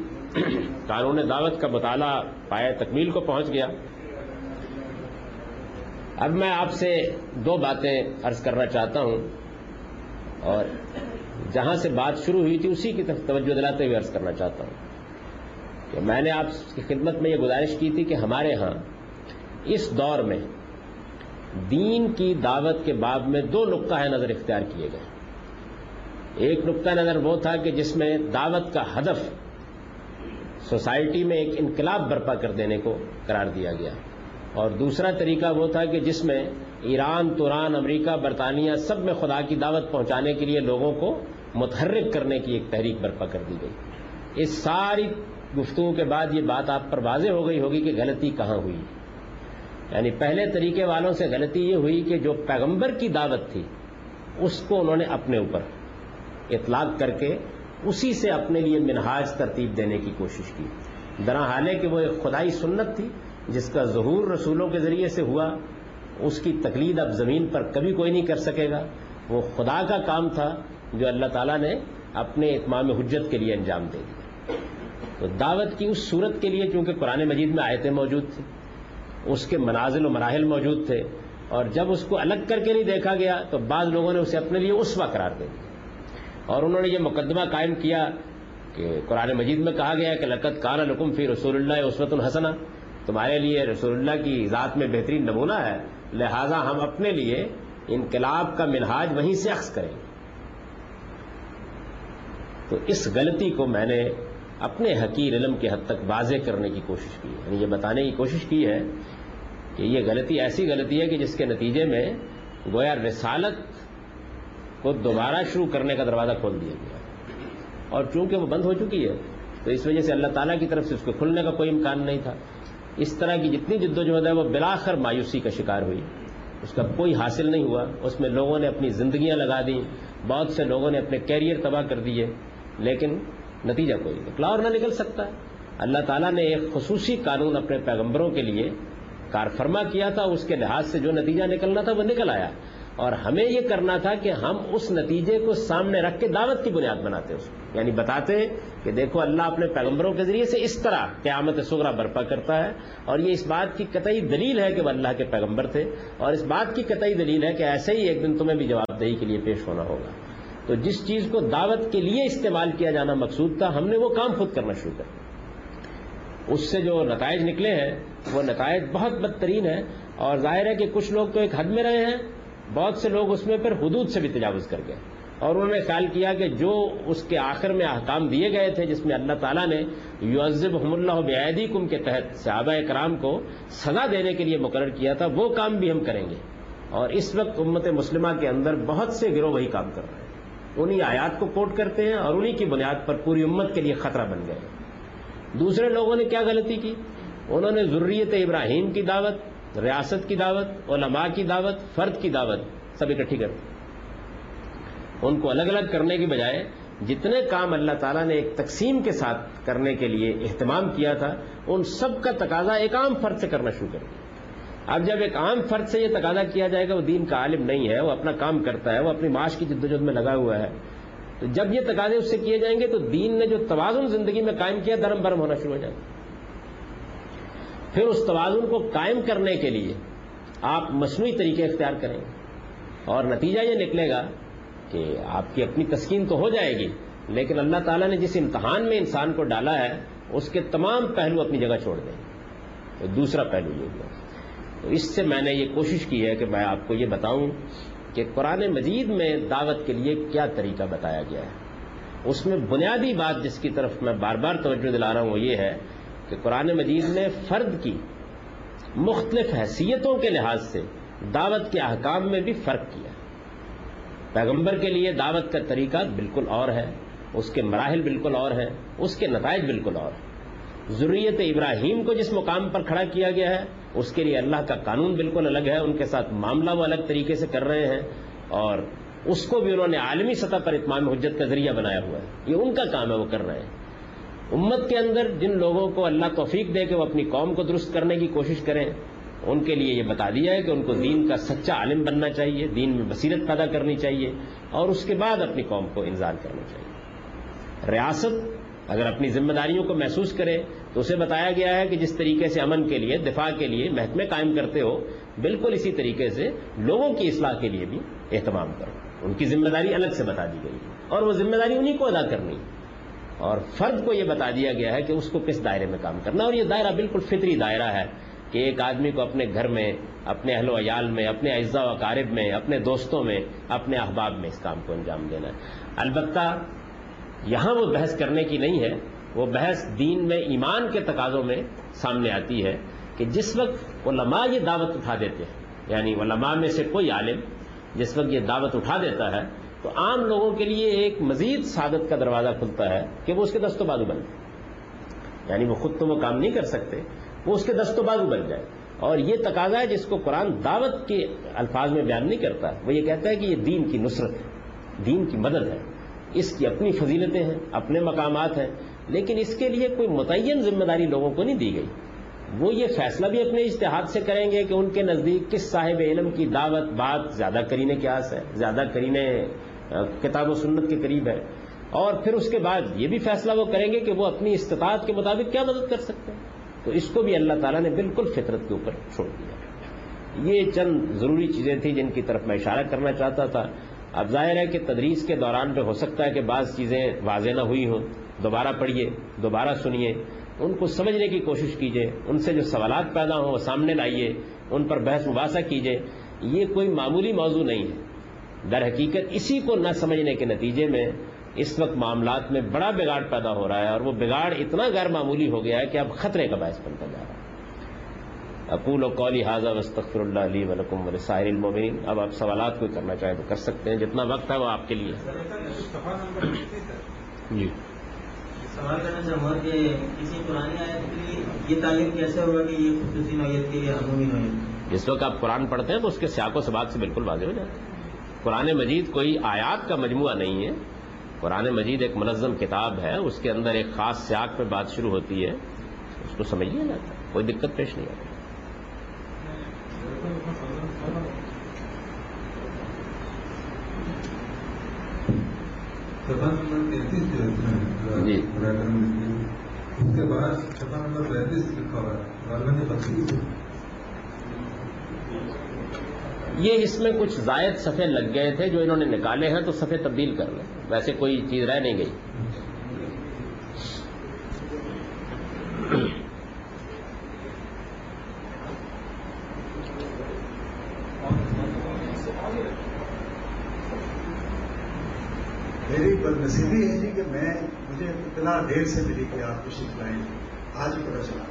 قانون دعوت کا مطالعہ پائے تکمیل کو پہنچ گیا۔ اب میں آپ سے دو باتیں عرض کرنا چاہتا ہوں اور جہاں سے بات شروع ہوئی تھی اسی کی طرف توجہ دلاتے ہوئے عرض کرنا چاہتا ہوں کہ میں نے آپ کی خدمت میں یہ گزارش کی تھی کہ ہمارے ہاں اس دور میں دین کی دعوت کے باب میں دو نقطۂ نظر اختیار کیے گئے۔ ایک نقطہ نظر وہ تھا کہ جس میں دعوت کا ہدف سوسائٹی میں ایک انقلاب برپا کر دینے کو قرار دیا گیا۔ اور دوسرا طریقہ وہ تھا کہ جس میں ایران، توران، امریکہ، برطانیہ سب میں خدا کی دعوت پہنچانے کے لیے لوگوں کو متحرک کرنے کی ایک تحریک برپا کر دی گئی۔ اس ساری گفتگو کے بعد یہ بات آپ پر واضح ہو گئی ہوگی کہ غلطی کہاں ہوئی۔ یعنی پہلے طریقے والوں سے غلطی یہ ہوئی کہ جو پیغمبر کی دعوت تھی، اس کو انہوں نے اپنے اوپر اطلاق کر کے اسی سے اپنے لیے منہاج ترتیب دینے کی کوشش کی۔ درا حال ہے کہ وہ ایک خدائی سنت تھی، جس کا ظہور رسولوں کے ذریعے سے ہوا۔ اس کی تقلید اب زمین پر کبھی کوئی نہیں کر سکے گا۔ وہ خدا کا کام تھا جو اللہ تعالیٰ نے اپنے اتمام حجت کے لیے انجام دے دیا۔ تو دعوت کی اس صورت کے لیے چونکہ قرآن مجید میں آیتیں موجود تھیں، اس کے منازل و مراحل موجود تھے، اور جب اس کو الگ کر کے نہیں دیکھا گیا تو بعض لوگوں نے اسے اپنے لیے اسوا قرار دے دیا۔ اور انہوں نے یہ مقدمہ قائم کیا کہ قرآن مجید میں کہا گیا کہ لقت کان الکم فی رسول اللہ عصوت الحسنہ تمہارے لیے رسول اللہ کی ذات میں بہترین نمونہ ہے، لہذا ہم اپنے لیے انقلاب کا منہاج وہیں سے اخذ کریں تو اس غلطی کو میں نے اپنے حقیر علم کے حد تک واضح کرنے کی کوشش کی یعنی یہ بتانے کی کوشش کی ہے کہ یہ غلطی ایسی غلطی ہے کہ جس کے نتیجے میں گویا رسالت کو دوبارہ شروع کرنے کا دروازہ کھول دیا گیا۔ اور چونکہ وہ بند ہو چکی ہے، تو اس وجہ سے اللہ تعالیٰ کی طرف سے اس کو کھلنے کا کوئی امکان نہیں تھا۔ اس طرح کی جتنی جد و جہد ہے وہ بلاخر مایوسی کا شکار ہوئی۔ اس کا کوئی حاصل نہیں ہوا۔ اس میں لوگوں نے اپنی زندگیاں لگا دیں۔ بہت سے لوگوں نے اپنے کیریئر تباہ کر دیے۔ لیکن نتیجہ کوئی نکلا اور نہ نکل سکتا۔ ہے اللہ تعالیٰ نے ایک خصوصی قانون اپنے پیغمبروں کے لیے کار فرما کیا تھا۔ اس کے لحاظ سے جو نتیجہ نکلنا تھا وہ نکل آیا۔ اور ہمیں یہ کرنا تھا کہ ہم اس نتیجے کو سامنے رکھ کے دعوت کی بنیاد بناتے اس یعنی بتاتے کہ دیکھو اللہ اپنے پیغمبروں کے ذریعے سے اس طرح قیامت سغرا برپا کرتا ہے اور یہ اس بات کی قطعی دلیل ہے کہ وہ اللہ کے پیغمبر تھے اور اس بات کی قطعی دلیل ہے کہ ایسے ہی ایک دن تمہیں بھی جواب دہی کے لیے پیش ہونا ہوگا۔ تو جس چیز کو دعوت کے لیے استعمال کیا جانا مقصود تھا، ہم نے وہ کام خود کرنا شروع کر اس سے جو نتائج نکلے ہیں، وہ نتائج بہت بدترین ہیں اور ظاہر ہے کہ کچھ لوگ تو ایک حد میں رہے ہیں۔ بہت سے لوگ اس میں پھر حدود سے بھی تجاوز کر گئے اور انہوں نے خیال کیا کہ جو اس کے آخر میں احکام دیے گئے تھے جس میں اللہ تعالیٰ نے یوزب حم اللہ بیدی کم کے تحت صحابہ کرام کو سزا دینے کے لیے مقرر کیا تھا، وہ کام بھی ہم کریں گے۔ اور اس وقت امت مسلمہ کے اندر بہت سے گروہ وہی کام کر رہے ہیں۔ انہی آیات کو کوٹ کرتے ہیں اور انہی کی بنیاد پر پوری امت کے لیے خطرہ بن گئے۔ دوسرے لوگوں نے کیا غلطی کی؟ انہوں نے ضروریت ابراہیم کی دعوت ریاست کی دعوت، علماء کی دعوت، فرد کی دعوت، سب اکٹھی کرتے ان کو الگ الگ کرنے کی بجائے جتنے کام اللہ تعالیٰ نے ایک تقسیم کے ساتھ کرنے کے لیے اہتمام کیا تھا، ان سب کا تقاضا ایک عام فرد سے کرنا شروع کر دیا اب جب ایک عام فرد سے یہ تقاضا کیا جائے گا، وہ دین کا عالم نہیں ہے، وہ اپنا کام کرتا ہے، وہ اپنی معاش کی جدوجہد میں لگا ہوا ہے۔ تو جب یہ تقاضے اس سے کیے جائیں گے، تو دین نے جو توازن زندگی میں قائم کیا دھرم برم ہونا شروع ہو جائے۔ گا پھر اس توازن کو قائم کرنے کے لیے آپ مصنوعی طریقے اختیار کریں گے۔ اور نتیجہ یہ نکلے گا کہ آپ کی اپنی تسکین تو ہو جائے گی، لیکن اللہ تعالیٰ نے جس امتحان میں انسان کو ڈالا ہے، اس کے تمام پہلو اپنی جگہ چھوڑ دیں۔ تو دوسرا پہلو یہ ہوا۔ تو اس سے میں نے یہ کوشش کی ہے کہ میں آپ کو یہ بتاؤں کہ قرآن مجید میں دعوت کے لیے کیا طریقہ بتایا گیا ہے۔ اس میں بنیادی بات جس کی طرف میں بار بار توجہ دلا رہا ہوں وہ یہ ہے کہ قرآن مجید نے فرد کی مختلف حیثیتوں کے لحاظ سے دعوت کے احکام میں بھی فرق کیا پیغمبر کے لیے دعوت کا طریقہ بالکل اور ہے، اس کے مراحل بالکل اور ہیں، اس کے نتائج بالکل اور ہیں۔ ضروریت ابراہیم کو جس مقام پر کھڑا کیا گیا ہے، اس کے لیے اللہ کا قانون بالکل الگ ہے، ان کے ساتھ معاملہ وہ الگ طریقے سے کر رہے ہیں۔ اور اس کو بھی انہوں نے عالمی سطح پر اتمام حجت کا ذریعہ بنایا ہوا ہے۔ یہ ان کا کام ہے، وہ کر رہے ہیں۔ امت کے اندر جن لوگوں کو اللہ توفیق دے کہ وہ اپنی قوم کو درست کرنے کی کوشش کریں، ان کے لیے یہ بتا دیا ہے کہ ان کو دین کا سچا عالم بننا چاہیے، دین میں بصیرت پیدا کرنی چاہیے اور اس کے بعد اپنی قوم کو انتظار کرنا چاہیے۔ ریاست اگر اپنی ذمہ داریوں کو محسوس کرے تو اسے بتایا گیا ہے کہ جس طریقے سے امن کے لیے، دفاع کے لیے محکمے قائم کرتے ہو، بالکل اسی طریقے سے لوگوں کی اصلاح کے لیے بھی اہتمام کرو۔ ان کی ذمہ داری الگ سے بتا دی گئی ہے اور وہ ذمہ داری انہیں کو ادا کرنی ہے۔ اور فرد کو یہ بتا دیا گیا ہے کہ اس کو کس دائرے میں کام کرنا اور یہ دائرہ بالکل فطری دائرہ ہے کہ ایک آدمی کو اپنے گھر میں، اپنے اہل و عیال میں، اپنے اعزا و قارب میں، اپنے دوستوں میں، اپنے احباب میں اس کام کو انجام دینا ہے۔ البتہ یہاں وہ بحث کرنے کی نہیں ہے، وہ بحث دین میں، ایمان کے تقاضوں میں سامنے آتی ہے کہ جس وقت علماء یہ دعوت اٹھا دیتے ہیں یعنی علماء میں سے کوئی عالم جس وقت یہ دعوت اٹھا دیتا ہے تو عام لوگوں کے لیے ایک مزید سعادت کا دروازہ کھلتا ہے کہ وہ اس کے دست و بازو بنتے یعنی وہ خود تو وہ کام نہیں کر سکتے، وہ اس کے دست و بازو بن جائے اور یہ تقاضا ہے جس کو قرآن دعوت کے الفاظ میں بیان نہیں کرتا، وہ یہ کہتا ہے کہ یہ دین کی نصرت ہے، دین کی مدد ہے۔ اس کی اپنی فضیلتیں ہیں، اپنے مقامات ہیں، لیکن اس کے لیے کوئی متعین ذمہ داری لوگوں کو نہیں دی گئی۔ وہ یہ فیصلہ بھی اپنے اشتہاد سے کریں گے کہ ان کے نزدیک کس صاحب علم کی دعوت بات زیادہ کرینے کے آس ہے، زیادہ کرینے کتاب و سنت کے قریب ہے۔ اور پھر اس کے بعد یہ بھی فیصلہ وہ کریں گے کہ وہ اپنی استطاعت کے مطابق کیا مدد کر سکتے ہیں۔ تو اس کو بھی اللہ تعالیٰ نے بالکل فطرت کے اوپر چھوڑ دیا۔ یہ چند ضروری چیزیں تھیں جن کی طرف میں اشارہ کرنا چاہتا تھا۔ اب ظاہر ہے کہ تدریس کے دوران پہ ہو سکتا ہے کہ بعض چیزیں واضح نہ ہوئی ہوں۔ دوبارہ پڑھیے، دوبارہ سنیے۔ ان کو سمجھنے کی کوشش کیجیے۔ ان سے جو سوالات پیدا ہوں وہ سامنے لائیے۔ ان پر بحث مباحثہ کیجیے۔ یہ کوئی معمولی موضوع نہیں ہے۔ در حقیقت اسی کو نہ سمجھنے کے نتیجے میں اس وقت معاملات میں بڑا بگاڑ پیدا ہو رہا ہے اور وہ بگاڑ اتنا غیر معمولی ہو گیا ہے کہ اب خطرے کا باعث بنتا جا رہا ہے۔ اقول و قولی حاضہ وسطر اللہ علی ولکم ساحر المبین اب آپ سوالات کوئی کرنا چاہیں تو کر سکتے ہیں۔ جتنا وقت ہے وہ آپ کے لیے۔ جی۔ سوال کرنا چاہوں گا کہ کسی پرانی آیت کے لیے یہ تعلیم کیسے ہوگا کہ یہ خصوصی نوعیت کے لیے عمومی نوعیت؟ جس وقت آپ قرآن پڑھتے ہیں تو اس کے سیاق و سباق سے بالکل واضح ہو جاتا ہے۔ قرآن مجید کوئی آیات کا مجموعہ نہیں ہے۔ قرآن مجید ایک منظم کتاب ہے اس کے اندر ایک خاص سیاق پہ بات شروع ہوتی ہے۔ اس کو سمجھ لیا جاتا ہے کوئی دقت پیش نہیں آتی۔ جی۔ اس کے بعد چھپا نمبر پینتیس لکھا ہوا ہے یہ اس میں کچھ زائد صفحے لگ گئے تھے جو انہوں نے نکالے ہیں تو صفحے تبدیل کر لیں۔ ویسے کوئی چیز رہ نہیں گئی۔ میری بدنصیبی ہے جی کہ میں، مجھے اتنا دیر سے ملی کہ آپ تشریف لائیں آج ہی پتا چلا۔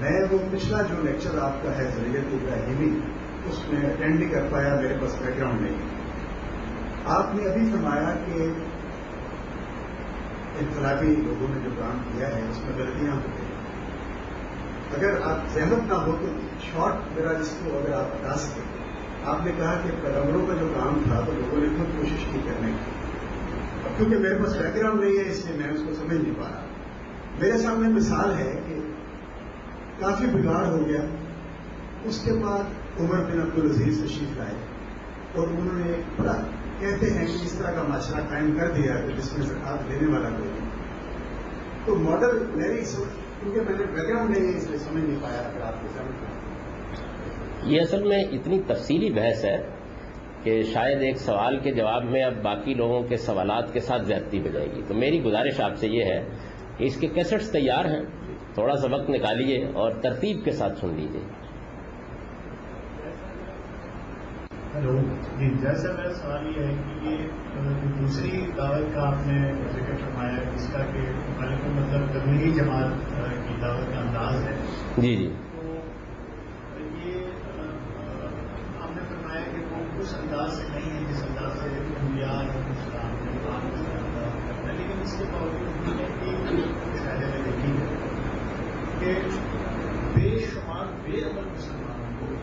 میں وہ پچھلا جو لیکچر آپ کا ہے ضروریت ابراہیمی اس میں اٹینڈ نہیں کر پایا میرے پاس بیک گراؤنڈ نہیں آپ نے ابھی فرمایا کہ انقلابی لوگوں نے جو کام کیا ہے، اس میں غلطیاں ہوتی ہیں۔ اگر آپ زحمت نہ ہو تو شارٹ میرا جس کو اگر آپ بتا سکیں۔ آپ نے کہا کہ پیغمبروں کا جو کام تھا تو لوگوں نے خود کوشش کی کرنے کی۔ اب کیونکہ میرے پاس بیک گراؤنڈ نہیں ہے، اس لیے میں اس کو سمجھ نہیں پا رہا۔ میرے سامنے مثال ہے کہ کافی بگاڑ ہو گیا۔ اس کے بعد عمر بن عبد العزیز تشریف لائے اور انہوں نے بڑا کہتے ہیں کہ اس طرح کا معاشرہ قائم کر دیا کہ جس میں زکات دینے والا کوئی نہیں۔ تو ماڈل میری کیونکہ میں نے بیک گراؤنڈ نہیں ہے اس لیے سمجھ نہیں پایا اگر آپ کو سمجھ یہ اصل میں اتنی تفصیلی بحث ہے کہ شاید ایک سوال کے جواب میں اب باقی لوگوں کے سوالات کے ساتھ زیادتی ہو جائے گی۔ تو میری گزارش آپ سے یہ ہے کہ اس کے کیسٹس تیار ہیں۔ تھوڑا سا وقت نکالیے اور ترتیب کے ساتھ سن لیجیے ہلو۔ جی جیسا میرا سوال یہ ہے کہ یہ دوسری دعوت کا آپ نے ذکر فرمایا جس کا کہ مطلب تبلیغی جماعت کی دعوت کا انداز ہے۔ جی جی۔ تو یہ آپ نے فرمایا کہ وہ اس انداز سے نہیں ہے جس انداز سے کرتا ہے لیکن اس کے باوجود ایک میں دیکھی ہے کہ بے شمار بے عمل مسلمانوں کو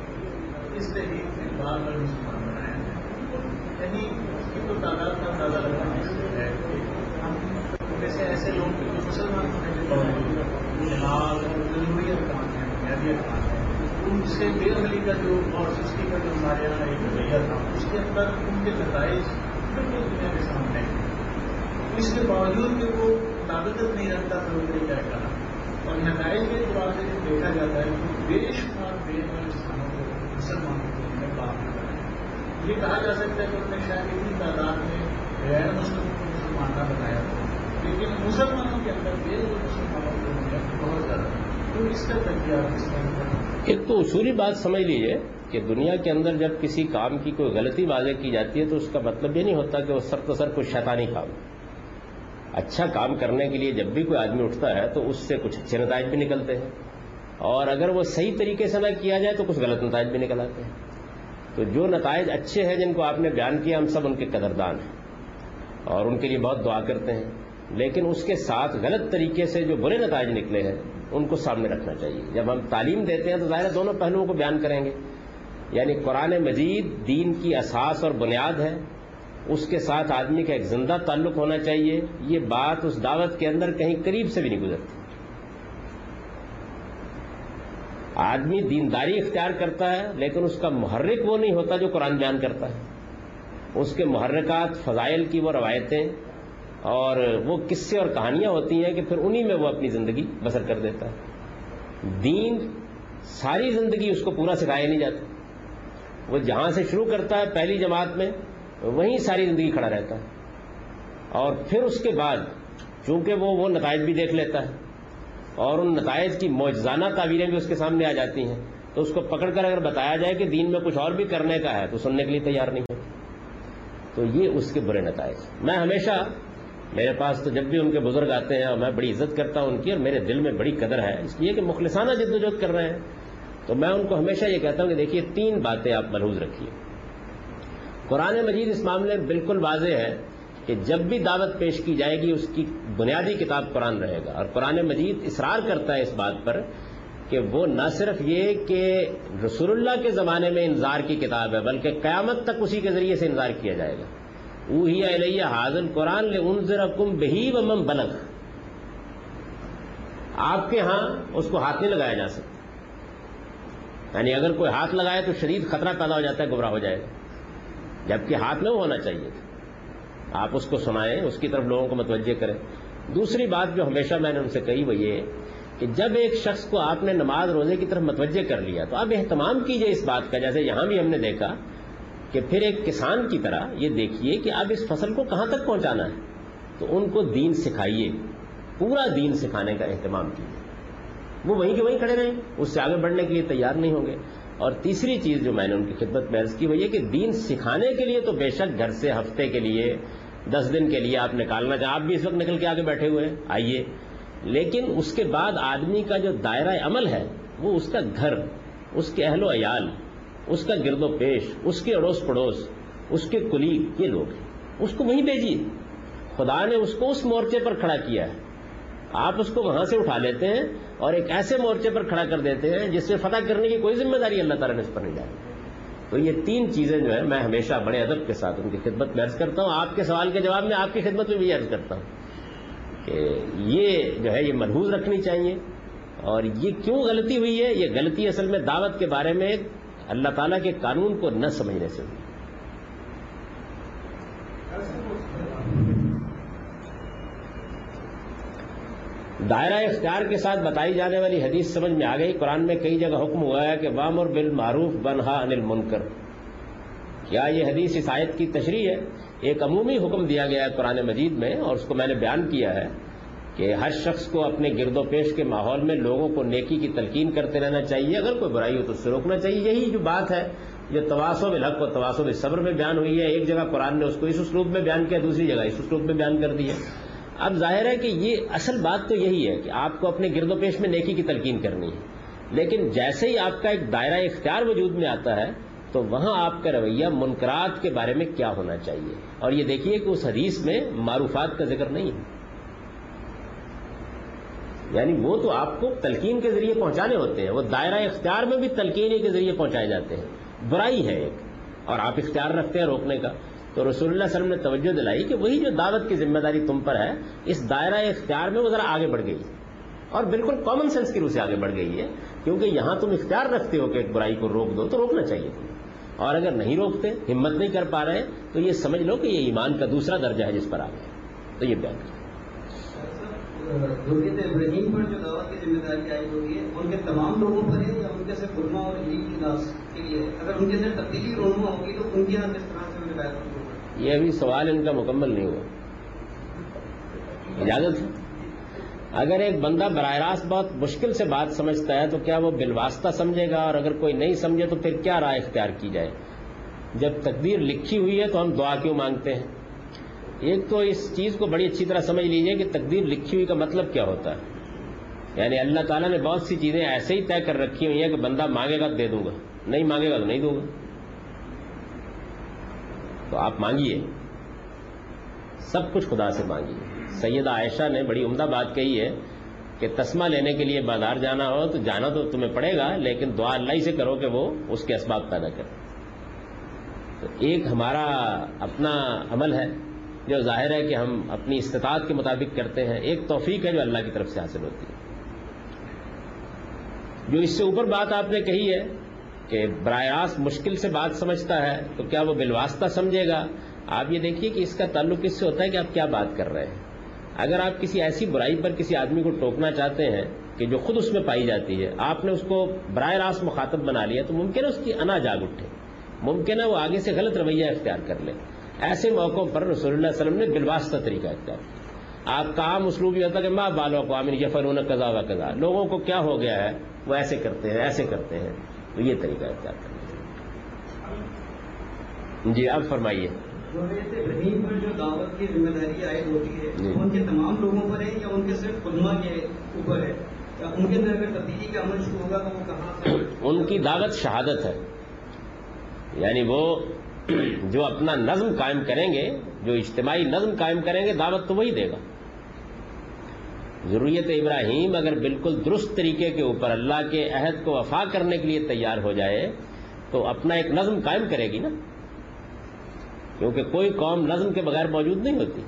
اس تحریک یعنی اس کی تو تعداد کا اندازہ لگانا مشکل ہے ہم جیسے ایسے لوگ مسلمان ہونے کے باوجود نماز ضروری ارکان ہیں بنیادی ارکان ہیں۔ ان سے بے عملی کا جو اور سستی کا جو ہمارے یہاں ایک رویہ تھا، اس کے اندر ان کے نتائج بالکل دنیا کے سامنے اس کے باوجود کہ وہ طاقت نہیں رکھتا تھا وہ کیا کہا اور نتائج کے اعتبار سے دیکھا جاتا ہے تو بے شمار بے عمل مسلمانوں یہ کہا جا سکتا ہے کہ انہوں نے شاید اتنی تعداد میں غیر مسلم کو مسلمان نہ بنایا تھا لیکن مسلمانوں کے اندر بے مسلمانوں کو بہت زیادہ تو اس کا تجزیہ اس کا ایک تو اصولی بات سمجھ لیجیے کہ دنیا کے اندر جب کسی کام کی کوئی غلطی واضح کی جاتی ہے تو اس کا مطلب یہ نہیں ہوتا کہ وہ سر تو سر کوئی شیطانی کام۔ اچھا کام کرنے کے لیے جب بھی کوئی آدمی اٹھتا ہے تو اس سے کچھ اچھے نتائج بھی نکلتے ہیں۔ اور اگر وہ صحیح طریقے سے نہ کیا جائے تو کچھ غلط نتائج بھی نکل آتے ہیں۔ تو جو نتائج اچھے ہیں جن کو آپ نے بیان کیا، ہم سب ان کے قدردان ہیں۔ اور ان کے لیے بہت دعا کرتے ہیں۔ لیکن اس کے ساتھ غلط طریقے سے جو برے نتائج نکلے ہیں، ان کو سامنے رکھنا چاہیے۔ جب ہم تعلیم دیتے ہیں تو ظاہر دونوں پہلوؤں کو بیان کریں گے۔ یعنی قرآن مجید دین کی اساس اور بنیاد ہے۔ اس کے ساتھ آدمی کا ایک زندہ تعلق ہونا چاہیے۔ یہ بات اس دعوت کے اندر کہیں قریب سے بھی نہیں گزرتی۔ آدمی دینداری اختیار کرتا ہے، لیکن اس کا محرک وہ نہیں ہوتا جو قرآن بیان کرتا ہے۔ اس کے محرکات فضائل کی وہ روایتیں اور وہ قصے اور کہانیاں ہوتی ہیں کہ پھر انہی میں وہ اپنی زندگی بسر کر دیتا ہے۔ دین ساری زندگی اس کو پورا سکھایا نہیں جاتا۔ وہ جہاں سے شروع کرتا ہے، پہلی جماعت میں، وہیں ساری زندگی کھڑا رہتا ہے۔ اور پھر اس کے بعد، چونکہ وہ وہ نتائج بھی دیکھ لیتا ہے اور ان نتائج کی موجزانہ تعبیریں بھی اس کے سامنے آ جاتی ہیں۔ تو اس کو پکڑ کر اگر بتایا جائے کہ دین میں کچھ اور بھی کرنے کا ہے، تو سننے کے لیے تیار نہیں ہوتا تو یہ اس کے برے نتائج۔ میں ہمیشہ میرے پاس تو جب بھی ان کے بزرگ آتے ہیں اور میں بڑی عزت کرتا ہوں ان کی اور میرے دل میں بڑی قدر ہے، اس لیے کہ مخلصانہ جد و جہد کر رہے ہیں۔ تو میں ان کو ہمیشہ یہ کہتا ہوں کہ دیکھیے، تین باتیں آپ ملحوظ رکھیے۔ قرآن مجید اس معاملے میں بالکل واضح ہے۔ کہ جب بھی دعوت پیش کی جائے گی، اس کی بنیادی کتاب قرآن رہے گا۔ اور قرآن مجید اصرار کرتا ہے اس بات پر کہ وہ نہ صرف یہ کہ رسول اللہ کے زمانے میں انظار کی کتاب ہے، بلکہ قیامت تک اسی کے ذریعے سے انظار کیا جائے گا۔ اوہی علیہ حاضل قرآن لنظر کم بہی و مم بلغ۔ آپ کے ہاں اس کو ہاتھ نہیں لگایا جا سکتا۔ یعنی اگر کوئی ہاتھ لگائے تو شدید خطرہ پیدا ہو جاتا ہے، گمراہ ہو جائے۔ گا جبکہ ہاتھ میں وہ ہونا چاہیے تھا۔ آپ اس کو سنائیں، اس کی طرف لوگوں کو متوجہ کریں۔ دوسری بات جو ہمیشہ میں نے ان سے کہی وہ یہ کہ جب ایک شخص کو آپ نے نماز روزے کی طرف متوجہ کر لیا تو آپ اہتمام کیجیے اس بات کا۔ جیسے یہاں بھی ہم نے دیکھا کہ پھر ایک کسان کی طرح یہ دیکھیے کہ اب اس فصل کو کہاں تک پہنچانا ہے۔ تو ان کو دین سکھائیے، پورا دین سکھانے کا اہتمام کیجیے وہ وہیں کے وہیں کھڑے رہیں، اس سے آگے بڑھنے کے لیے تیار نہیں ہوں گے۔ اور تیسری چیز جو میں نے ان کی خدمت میں عرض کی وہ یہ کہ دین سکھانے کے لیے تو بے شک گھر سے ہفتے کے لیے، دس دن کے لیے آپ نکالنا چاہیں۔ آپ بھی اس وقت نکل کے آگے بیٹھے ہوئے ہیں۔ آئیے۔ لیکن اس کے بعد آدمی کا جو دائرہ عمل ہے، وہ اس کا گھر، اس کے اہل و عیال، اس کا گرد و پیش، اس کے اڑوس پڑوس، اس کے کلیگ یہ لوگ ہیں۔ اس کو وہیں بھیجیے۔ خدا نے اس کو اس مورچے پر کھڑا کیا ہے۔ آپ اس کو وہاں سے اٹھا لیتے ہیں اور ایک ایسے مورچے پر کھڑا کر دیتے ہیں جس سے فتح کرنے کی کوئی ذمہ داری اللہ تعالیٰ نے اس پر نہیں ڈالی۔ تو یہ تین چیزیں جو ہے میں ہمیشہ بڑے ادب کے ساتھ ان کی خدمت میں عرض کرتا ہوں۔ آپ کے سوال کے جواب میں آپ کی خدمت میں بھی عرض کرتا ہوں کہ یہ جو ہے یہ ملحوظ رکھنی چاہیے اور یہ کیوں غلطی ہوئی ہے؟ یہ غلطی اصل میں دعوت کے بارے میں اللہ تعالیٰ کے قانون کو نہ سمجھنے سے ہوئی۔ دائرہ اختیار کے ساتھ بتائی جانے والی حدیث سمجھ میں آ گئی۔ قرآن میں کئی جگہ حکم ہوا ہے کہ وام اور معروف بنہا انل منکر کیا یہ حدیث اس آیت کی تشریح ہے؟ ایک عمومی حکم دیا گیا ہے قرآن مجید میں اور اس کو میں نے بیان کیا ہے کہ ہر شخص کو اپنے گرد و پیش کے ماحول میں لوگوں کو نیکی کی تلقین کرتے رہنا چاہیے۔ اگر کوئی برائی ہو تو اس سے روکنا چاہیے۔ یہی جو بات ہے، جو تواسو الحق و تواسو صبر میں بیان ہوئی ہے، ایک جگہ قرآن نے اس کو اس اسلوب میں بیان کیا، دوسری جگہ اس اسلوب میں بیان کر دی ہے۔ اب ظاہر ہے کہ یہ اصل بات تو یہی ہے کہ آپ کو اپنے گرد و پیش میں نیکی کی تلقین کرنی ہے۔ لیکن جیسے ہی آپ کا ایک دائرہ اختیار وجود میں آتا ہے، تو وہاں آپ کا رویہ منکرات کے بارے میں کیا ہونا چاہیے؟ اور یہ دیکھیے کہ اس حدیث میں معروفات کا ذکر نہیں ہے۔ یعنی وہ تو آپ کو تلقین کے ذریعے پہنچانے ہوتے ہیں، وہ دائرہ اختیار میں بھی تلقین کے ذریعے پہنچائے جاتے ہیں۔ برائی ہے ایک، اور آپ اختیار رکھتے ہیں روکنے کا۔ تو رسول اللہ صلی اللہ علیہ وسلم نے توجہ دلائی کہ وہی جو دعوت کی ذمہ داری تم پر ہے، اس دائرہ اختیار میں وہ ذرا آگے بڑھ گئی۔ اور بالکل کامن سینس کی روح سے آگے بڑھ گئی ہے، کیونکہ یہاں تم اختیار رکھتے ہو کہ ایک برائی کو روک دو، تو روکنا چاہیے۔ تمہیں اور اگر نہیں روکتے، ہمت نہیں کر پا رہے، تو یہ سمجھ لو کہ یہ ایمان کا دوسرا درجہ ہے جس پر آ گیا تو یہ بیان کیا حضرت ابراہیم پر جو دعوت کی ذمہ داری عائد ہوگی ہے، ان کے تمام لوگوں پر ہے یا ان کے صرف علماء اور عید کی ناس کے لیے؟ اگر ان کے صرف تبدیلی رونما ہوگی، تو ان کے یہاں کس طرح سے یہ ابھی سوال ان کا مکمل نہیں ہوا۔ اجازت ہے۔ اگر ایک بندہ براہ راست بہت مشکل سے بات سمجھتا ہے تو کیا وہ بالواسطہ سمجھے گا اور اگر کوئی نہیں سمجھے تو پھر کیا رائے اختیار کی جائے؟ جب تقدیر لکھی ہوئی ہے تو ہم دعا کیوں مانگتے ہیں؟ ایک تو اس چیز کو بڑی اچھی طرح سمجھ لیجیے کہ تقدیر لکھی ہوئی کا مطلب کیا ہوتا ہے۔ یعنی اللہ تعالیٰ نے بہت سی چیزیں ایسے ہی طے کر رکھی ہوئی ہیں کہ بندہ مانگے گا تو دے دوں گا، نہیں مانگے گا تو نہیں دوں گا۔ تو آپ مانگیے۔ سب کچھ خدا سے مانگیے۔ سیدہ عائشہ نے بڑی عمدہ بات کہی ہے کہ تسمہ لینے کے لیے بازار جانا ہو تو جانا تو تمہیں پڑے گا، لیکن دعا اللہ ہی سے کرو کہ وہ اس کے اسباب پیدا کرے۔ تو ایک ہمارا اپنا عمل ہے جو ظاہر ہے کہ ہم اپنی استطاعت کے مطابق کرتے ہیں۔ ایک توفیق ہے جو اللہ کی طرف سے حاصل ہوتی ہے۔ جو اس سے اوپر بات آپ نے کہی ہے کہ براہ راست مشکل سے بات سمجھتا ہے تو کیا وہ بالواسطہ سمجھے گا؟ آپ یہ دیکھیے کہ اس کا تعلق اس سے ہوتا ہے کہ آپ کیا بات کر رہے ہیں۔ اگر آپ کسی ایسی برائی پر کسی آدمی کو ٹوکنا چاہتے ہیں کہ جو خود اس میں پائی جاتی ہے، آپ نے اس کو براہ راست مخاطب بنا لیا، تو ممکن ہے اس کی انا جاگ اٹھے۔ ممکن ہے وہ آگے سے غلط رویہ اختیار کر لے۔ ایسے موقعوں پر رسول اللہ علیہ وسلم نے بالواسطہ طریقہ اختیار کیا۔ آپ کا عام اسلوب یہ ہوتا ہے کہ ماں بالوں کو عامر یفرون قضا و قضا لوگوں کو کیا ہو گیا ہے؟ وہ ایسے کرتے ہیں، ایسے کرتے ہیں۔ تو یہ طریقہ اختیار ہیں جی آپ فرمائیے۔ پر جو دعوت کی ذمہ داری عائد ہوتی ہے جی۔ ان کے تمام لوگوں پر ہے یا ان کے صرف علماء کے اوپر ہے؟ یا ان کے اندر اگر تبدیلی کا عمل شروع ہوگا تو وہ کہاں سے ان کی دعوت شہادت ہے۔ یعنی وہ جو اپنا نظم قائم کریں گے جو اجتماعی نظم قائم کریں گے دعوت تو وہی دے گا۔ ضروریت ابراہیم اگر بالکل درست طریقے کے اوپر اللہ کے عہد کو وفا کرنے کے لیے تیار ہو جائے، تو اپنا ایک نظم قائم کرے گی نا۔ کیونکہ کوئی قوم نظم کے بغیر موجود نہیں ہوتی۔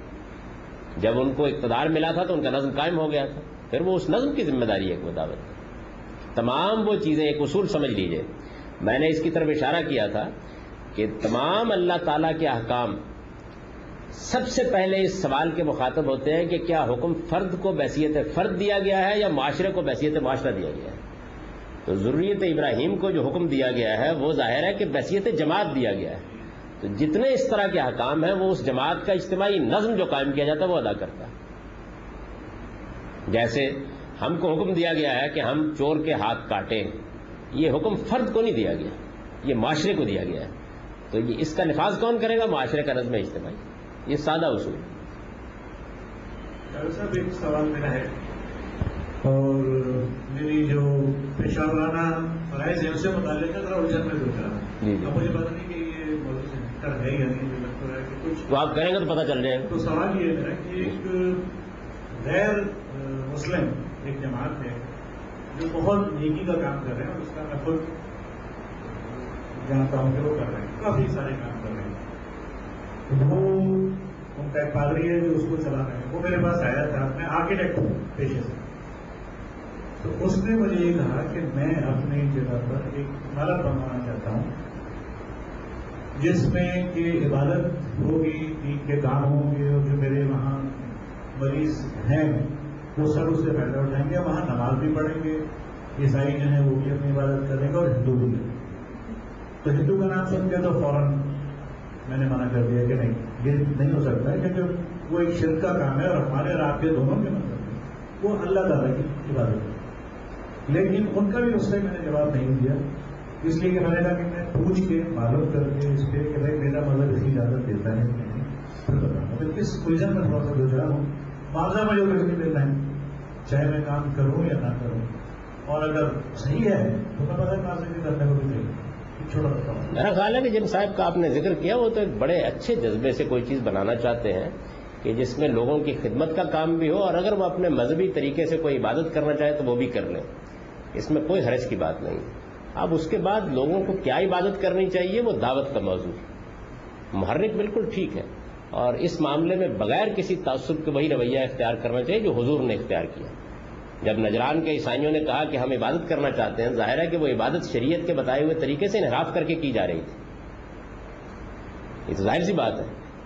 جب ان کو اقتدار ملا تھا تو ان کا نظم قائم ہو گیا تھا۔ پھر وہ اس نظم کی ذمہ داری ہے کہ وہ دعوت تمام وہ چیزیں ایک اصول سمجھ لیجیے۔ میں نے اس کی طرف اشارہ کیا تھا کہ تمام اللہ تعالیٰ کے احکام سب سے پہلے اس سوال کے مخاطب ہوتے ہیں کہ کیا حکم فرد کو بحثیت فرد دیا گیا ہے یا معاشرے کو بحثیت معاشرہ دیا گیا ہے؟ تو ضروریت ابراہیم کو جو حکم دیا گیا ہے وہ ظاہر ہے کہ بحثیت جماعت دیا گیا ہے۔ تو جتنے اس طرح کے حکام ہیں وہ اس جماعت کا اجتماعی نظم جو قائم کیا جاتا ہے وہ ادا کرتا ہے۔ جیسے ہم کو حکم دیا گیا ہے کہ ہم چور کے ہاتھ کاٹیں، یہ حکم فرد کو نہیں دیا گیا، یہ معاشرے کو دیا گیا ہے۔ تو یہ اس کا نفاذ کون کرے گا؟ معاشرے کا نظم اجتماعی۔ یہ سادہ اصول ہے۔ ڈاکٹر صاحب ایک سوال میرا ہے۔ اور میری جو پیشہ ورانہ فرائض ہے اس سے متعلق ہے ذرا الجھن میں سوچ رہا جی، ہوں۔ اب مجھے پتا نہیں کہ یہ موضوع ہے یا نہیں مجھے ہے کہ کچھ آپ کریں گے تو پتہ چل جائے گا۔ تو سوال یہ ہے کہ ایک غیر مسلم ایک جماعت ہے جو بہت نیکی کا کام کر رہے ہیں اور اس کا میں خود جانتا ہوں کہ وہ کر رہے ہیں کافی سارے کام۔ کر ان کا ایک پادری ہے جو اس کو چلا رہے ہیں۔ وہ میرے پاس آیا تھا، میں آرکیٹیکٹ ہوں، پیشے سے۔ تو اس نے مجھے یہ کہا کہ میں اپنی جگہ پر ایک عمارت بنوانا چاہتا ہوں، جس میں کہ عبادت ہوگی عید کے کام ہوں گے اور جو میرے وہاں مریض ہیں، وہ سب اس سے فائدہ اٹھائیں گے، وہاں نماز بھی پڑھیں گے، عیسائی جو ہیں وہ بھی اپنی عبادت کریں گے، اور ہندو بھی تو ہندو کا نام سن کے تو فوراً میں نے منع کر دیا کہ نہیں، یہ نہیں ہو سکتا ہے کیونکہ وہ ایک شرک کا کام ہے اور ہمارے اور آپ کے دونوں کے مطلب وہ اللہ تعالیٰ کی عبادت ہے۔ لیکن ان کا بھی اس سے میں نے جواب نہیں دیا۔ اس لیے کہ میں نے کہا کہ میں پوچھ کے، معلوم کر کے اس پہ کہ بھائی میرا مطلب مذہب اسی اجازت دیتا ہے۔ کہ نہیں پھر بتاؤں پھر اس الجھن میں تھوڑا سا گزرا ہوں۔ معاوضہ مجھے کچھ نہیں دیتا ہے چاہے میں کام کروں یا نہ کروں، اور اگر صحیح ہے تو میں پتہ معاوضے کی کرنے کو بھی نہیں میرا خیال ہے کہ جن صاحب کا آپ نے ذکر کیا، وہ تو ایک بڑے اچھے جذبے سے کوئی چیز بنانا چاہتے ہیں کہ جس میں لوگوں کی خدمت کا کام بھی ہو اور اگر وہ اپنے مذہبی طریقے سے کوئی عبادت کرنا چاہے تو وہ بھی کر لیں۔ اس میں کوئی حرج کی بات نہیں۔ اب اس کے بعد لوگوں کو کیا عبادت کرنی چاہیے، وہ دعوت کا موضوع۔ ہے محرک بالکل ٹھیک ہے اور اس معاملے میں بغیر کسی تعصب کے وہی رویہ اختیار کرنا چاہیے جو حضور نے اختیار کیا۔ جب نجران کے عیسائیوں نے کہا کہ ہم عبادت کرنا چاہتے ہیں ظاہر ہے کہ وہ عبادت شریعت کے بتائے ہوئے طریقے سے انحراف کر کے کی جا رہی تھی۔ یہ تو ظاہر سی بات ہے۔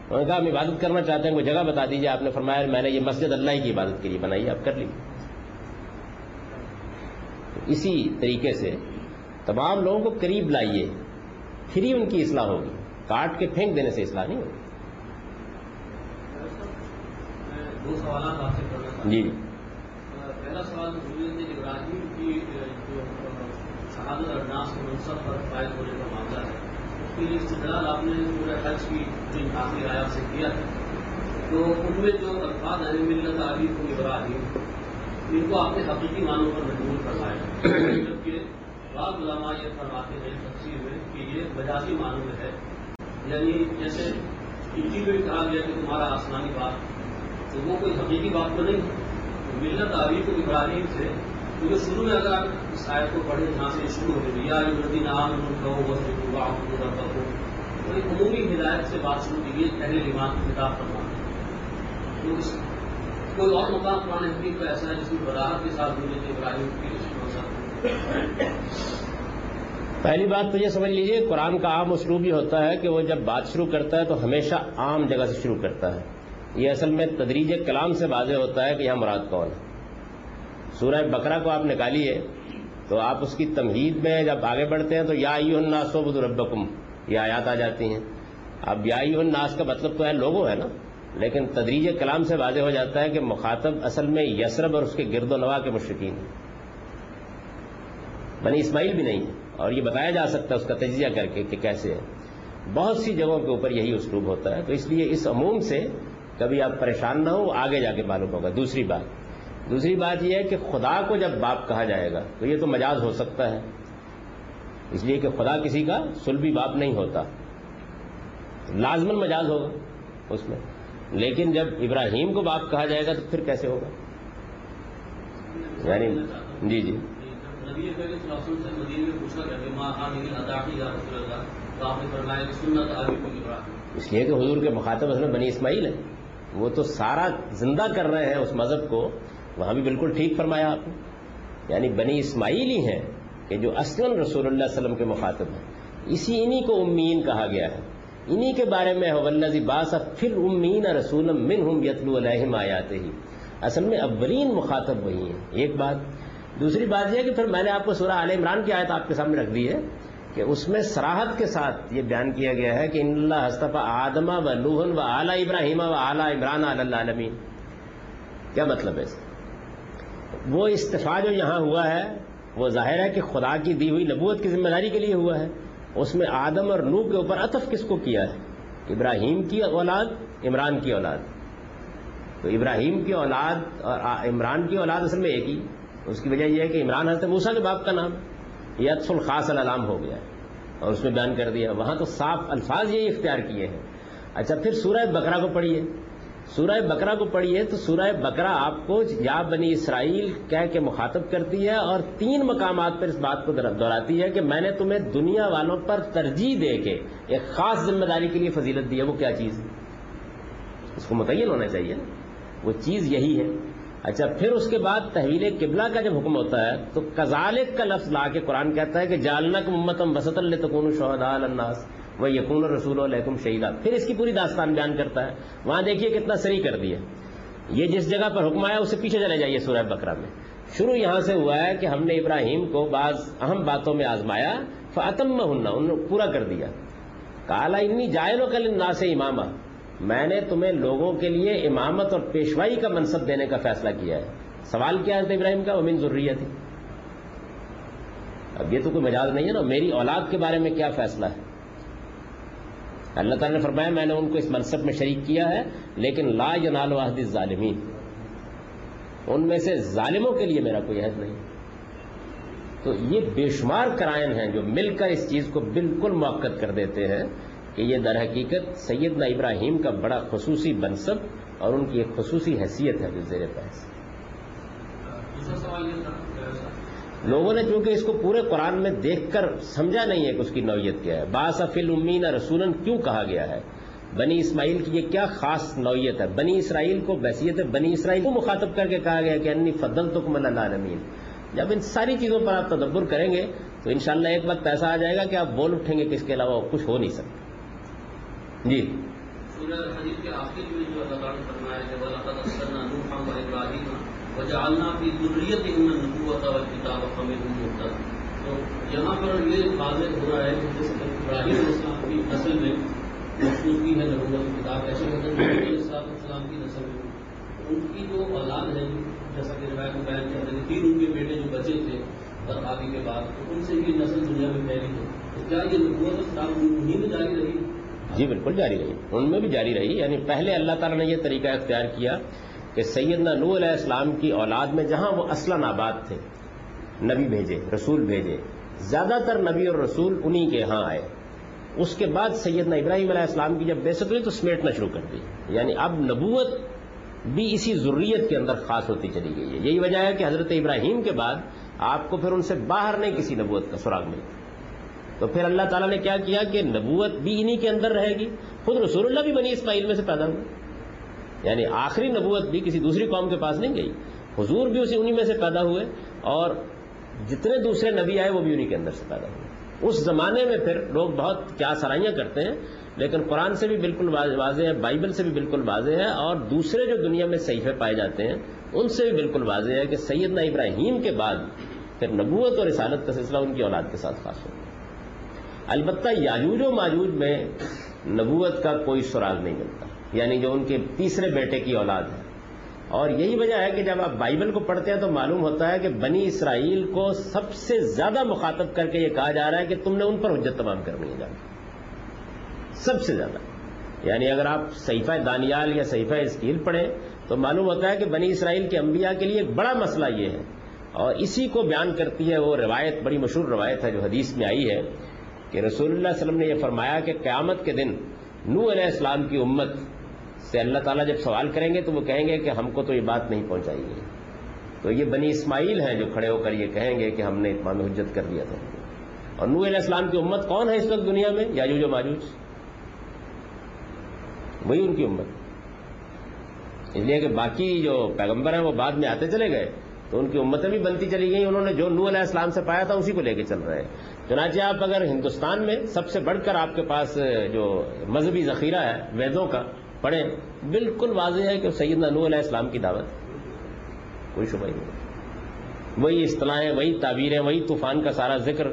انہوں نے کہا ہم عبادت کرنا چاہتے ہیں کوئی جگہ بتا دیجیے آپ نے فرمایا میں نے یہ مسجد اللہ کی عبادت کے لیے بنائی آپ کر لیجیے اسی طریقے سے تمام لوگوں کو قریب لائیے پھر ہی ان کی اصلاح ہوگی۔ کاٹ کے پھینک دینے سے اصلاح نہیں ہوگی۔ دو سوالات آپ سے کرنا جی۔ پہلا سوال حضرت ابراہیم کی جو شہادت ارناس کے منصب پر فائد ہونے کا معاملہ ہے، اس کے لیے استدلال آپ نے پورے حج کی جو آخری آیات سے کیا ہے تو ان میں جو الفاظ ہیں، ملت علی کو ابراہیم، ان کو آپ نے حقیقی معنوں پر مجبور کروایا جبکہ بعض علماء یہ فرماتے ہیں تفسیر میں کہ یہ مجازی معنوں میں ہے۔ یعنی جیسے انجی میں کہا گیا کہ تمہارا آسمانی بات تو وہ کوئی حقیقی بات تو نہیں ہے۔ ملت آبی کو ابراہیم سے، کیونکہ شروع میں اگر آپ اس آیت کو پڑھیں، جہاں سے شروع ہو گئی یا ردی نام کہو بس ہو تو ایک عمومی ہدایت سے بات شروع کی گئی پہلے ایمان کی کتاب فرمانا۔ تو اس کوئی اور مقام قرآن حکیم کا ایسا ہے جس میں وضاحت کے ساتھ ملت ابراہیم کی پہلی بات تو یہ سمجھ لیجیے، قرآن کا عام اسلوب یہ ہوتا ہے کہ وہ جب بات شروع کرتا ہے تو ہمیشہ عام جگہ سے شروع کرتا ہے۔ یہ اصل میں تدریج کلام سے واضح ہوتا ہے کہ یہاں مراد کون ہے۔ سورہ بقرہ کو آپ نکالیے تو آپ اس کی تمہید میں جب آگے بڑھتے ہیں تو یا ایو الناس عبد ربکم، یہ آیات آ جاتی ہیں۔ اب یا ایو الناس کا مطلب تو ہے لوگوں ہے نا، لیکن تدریج کلام سے واضح ہو جاتا ہے کہ مخاطب اصل میں یسرب اور اس کے گرد و نواح کے مشرقین ہیں۔ بنی اسماعیل بھی نہیں ہے، اور یہ بتایا جا سکتا ہے اس کا تجزیہ کر کے کہ کیسے ہے بہت سی جگہوں کے اوپر یہی اسلوب ہوتا ہے، تو اس لیے اس عموم سے کبھی آپ پریشان نہ ہو آگے جا کے معلوم ہوگا۔ دوسری بات دوسری بات یہ ہے کہ خدا کو جب باپ کہا جائے گا تو یہ تو مجاز ہو سکتا ہے۔ اس لیے کہ خدا کسی کا سلبی باپ نہیں ہوتا۔ لازمن مجاز ہوگا اس میں۔ لیکن جب ابراہیم کو باپ کہا جائے گا تو پھر کیسے ہوگا؟ یعنی جی جی۔ اس لیے کہ حضور کے مخاطب اصل میں بنی اسماعیل ہے وہ تو سارا زندہ کر رہے ہیں اس مذہب کو، وہاں بھی بالکل ٹھیک فرمایا آپ نے۔ یعنی بنی اسماعیل ہی ہیں کہ جو اصلاً رسول اللہ علیہ وسلم کے مخاطب ہیں۔ اسی انہی کو امین کہا گیا ہے۔ انہی کے بارے میں ولزی باس پھر امین رسول من ہم یتلو علیہم آیاتے ہی اصل میں اولین مخاطب وہی ہیں۔ ایک بات۔ دوسری بات یہ ہے کہ پھر میں نے آپ کو سورہ عال عمران کی آیت آپ کے سامنے رکھ دی ہے۔ کہ اس میں سراحت کے ساتھ یہ بیان کیا گیا ہے کہ ان اللہ حصطفیٰ آدمہ و لوہن و اعلیٰ ابراہیم و اعلیٰ عمران اللہ عالمین کیا مطلب ہے اس کا؟ وہ استفاع جو یہاں ہوا ہے، وہ ظاہر ہے کہ خدا کی دی ہوئی نبوت کی ذمہ داری کے لیے ہوا ہے۔ اس میں آدم اور نو کے اوپر عطف کس کو کیا ہے؟ ابراہیم کی اولاد، عمران کی اولاد۔ تو ابراہیم کی اولاد اور عمران کی اولاد اصل میں ایک ہی۔ اس کی وجہ یہ ہے کہ عمران حضرت موسیٰ کے باپ کا نام۔ یہ عطف الخاص العلام ہو گیا اور اس میں بیان کر دیا۔ وہاں تو صاف الفاظ یہی اختیار کیے ہیں۔ اچھا پھر سورہ بقرہ کو پڑھیے۔ سورہ بقرہ کو پڑھیے تو سورہ بقرہ آپ کو یا بنی اسرائیل کہہ کے مخاطب کرتی ہے اور تین مقامات پر اس بات کو دہراتی ہے کہ میں نے تمہیں دنیا والوں پر ترجیح دے کے ایک خاص ذمہ داری کے لیے فضیلت دی ہے۔ وہ کیا چیز؟ ہے اس کو متعین ہونا چاہیے۔ وہ چیز یہی ہے۔ اچھا پھر اس کے بعد تحویل قبلہ کا جب حکم ہوتا ہے، تو کزالک کا لفظ لا کے قرآن کہتا ہے کہ جالنا کو محمد وسط اللہ تکون شہدا الناس وہ یقون رسول الحکم شہیدہ پھر اس کی پوری داستان بیان کرتا ہے۔ وہاں دیکھیے کتنا سری کر دیا یہ جس جگہ پر حکم آیا اسے پیچھے چلے جائیے سورہ بکرا میں۔ شروع یہاں سے ہوا ہے کہ ہم نے ابراہیم کو بعض اہم باتوں میں آزمایا فاتم ہننا انہوں نے پورا کر دیا۔ کالا انی جائلوں کل نا سے امامہ میں نے تمہیں لوگوں کے لیے امامت اور پیشوائی کا منصب دینے کا فیصلہ کیا ہے۔ سوال کیا ہے ابراہیم کا؟ امین ضروریت تھی اب یہ تو کوئی مجاز نہیں ہے نا۔ میری اولاد کے بارے میں کیا فیصلہ ہے؟ اللہ تعالیٰ نے فرمایا، میں نے ان کو اس منصب میں شریک کیا ہے، لیکن لا ینال واحد ظالمین ان میں سے ظالموں کے لیے میرا کوئی عہد نہیں۔ تو یہ بے شمار کرائن ہیں جو مل کر اس چیز کو بالکل موقع کر دیتے ہیں۔ کہ یہ در حقیقت سیدنا ابراہیم کا بڑا خصوصی منصب اور ان کی ایک خصوصی حیثیت ہے جو زیر تھا لوگوں نے چونکہ اس کو پورے قرآن میں دیکھ کر سمجھا نہیں ہے کہ اس کی نوعیت کیا ہے باسفل امین رسولن کیوں کہا گیا ہے؟ بنی اسماعیل کی یہ کیا خاص نوعیت ہے؟ بنی اسرائیل کو بحثیت بنی اسرائیل کو مخاطب کر کے کہا گیا کہ انی فضل تو کم اللہ عالمین جب ان ساری چیزوں پر آپ تدبر کریں گے تو انشاءاللہ ایک وقت ایسا آ جائے گا کہ آپ بول اٹھیں گے کہ اس کے علاوہ کچھ ہو نہیں سکتا۔ جی۔ حدیث کے آخر میں جو اللہ تعالیٰ نے فرمایا کہ وَلَقَدْ أَرْسَلْنَا نُوحًا وَإِبْرَاهِيمَ وَجَعَلْنَا فِي ذُرِّيَّتِهِمَا النُّبُوَّةَ وَالْكِتَابَ فَمِنْهُم مُّهْتَدٍ تو یہاں پر یہ واضح ہو رہا ہے کہ جس ابراہیم علیہ السلام کی نسل میں مخصوص کی ہے، نبوت کتاب، ایسے ہوتا علیہ السلام السلام کی نسل میں ان کی جو اولاد ہے، جیسا کہ روایت میں بیان کیا تھا تین ان کے بیٹے جو بچے تھے بربادی کے بعد ان سے بھی نسل دنیا میں پھیلی ہے۔ کیا یہ نبوت اسلام انہیں میں جاری رہی؟ جی بالکل جاری رہی۔ ان میں بھی جاری رہی۔ یعنی پہلے اللہ تعالیٰ نے یہ طریقہ اختیار کیا کہ سیدنا نو علیہ السلام کی اولاد میں جہاں وہ اصلاً آباد تھے، نبی بھیجے، رسول بھیجے، زیادہ تر نبی اور رسول انہی کے ہاں آئے۔ اس کے بعد سیدنا ابراہیم علیہ السلام کی جب بےست ہوئی تو سمیٹنا شروع کر دی۔ یعنی اب نبوت بھی اسی ضروریت کے اندر خاص ہوتی چلی گئی ہے۔ یہی وجہ ہے کہ حضرت ابراہیم کے بعد آپ کو پھر ان سے باہر نہیں کسی نبوت کا سراغ ملتا۔ تو پھر اللہ تعالیٰ نے کیا کیا کہ نبوت بھی انہی کے اندر رہے گی؟ خود رسول اللہ بھی بنی اسماعیل میں سے پیدا ہوئے۔ یعنی آخری نبوت بھی کسی دوسری قوم کے پاس نہیں گئی۔ حضور بھی اسی انہی میں سے پیدا ہوئے اور جتنے دوسرے نبی آئے وہ بھی انہی کے اندر سے پیدا ہوئے۔ اس زمانے میں پھر لوگ بہت کیا سرائیاں کرتے ہیں، لیکن قرآن سے بھی بالکل واضح ہے، بائبل سے بھی بالکل واضح ہے اور دوسرے جو دنیا میں صحیفے پائے جاتے ہیں، ان سے بھی بالکل واضح ہے کہ سیدنا ابراہیم کے بعد پھر نبوت اور رسالت کا سلسلہ ان کی اولاد کے ساتھ خاص ہو البتہ یاجوج و ماجوج میں نبوت کا کوئی سراغ نہیں ملتا۔ یعنی جو ان کے تیسرے بیٹے کی اولاد ہے۔ اور یہی وجہ ہے کہ جب آپ بائبل کو پڑھتے ہیں تو معلوم ہوتا ہے کہ بنی اسرائیل کو سب سے زیادہ مخاطب کر کے یہ کہا جا رہا ہے کہ تم نے ان پر حجت تمام کرنی ہے۔ جانا سب سے زیادہ۔ یعنی اگر آپ صحیفہ دانیال یا صحیفہ اسکیل پڑھیں تو معلوم ہوتا ہے کہ بنی اسرائیل کے انبیاء کے لیے ایک بڑا مسئلہ یہ ہے۔ اور اسی کو بیان کرتی ہے وہ روایت، بڑی مشہور روایت ہے جو حدیث میں آئی ہے کہ رسول اللہ علیہ وسلم نے یہ فرمایا کہ قیامت کے دن نو علیہ السلام کی امت سے اللہ تعالیٰ جب سوال کریں گے تو وہ کہیں گے کہ ہم کو تو یہ بات نہیں پہنچائی گئی تو یہ بنی اسماعیل ہیں جو کھڑے ہو کر یہ کہیں گے کہ ہم نے اتمام حجت کر دیا تھا۔ اور نو علیہ السلام کی امت کون ہے اس وقت دنیا میں؟ یاجوج و ماجوج۔ وہی ان کی امت۔ اس لیے کہ باقی جو پیغمبر ہیں وہ بعد میں آتے چلے گئے تو ان کی امتیں بھی بنتی چلی گئیں۔ انہوں نے جو نو علیہ السلام سے پایا تھا اسی کو لے کے چل رہے ہیں۔ چنانچہ آپ اگر ہندوستان میں سب سے بڑھ کر آپ کے پاس جو مذہبی ذخیرہ ہے، ویدوں کا پڑھیں، بالکل واضح ہے کہ سیدنا نو علیہ السلام کی دعوت. کوئی شبہ نہیں. وہی اصطلاحیں وہی تعبیریں وہی طوفان کا سارا ذکر،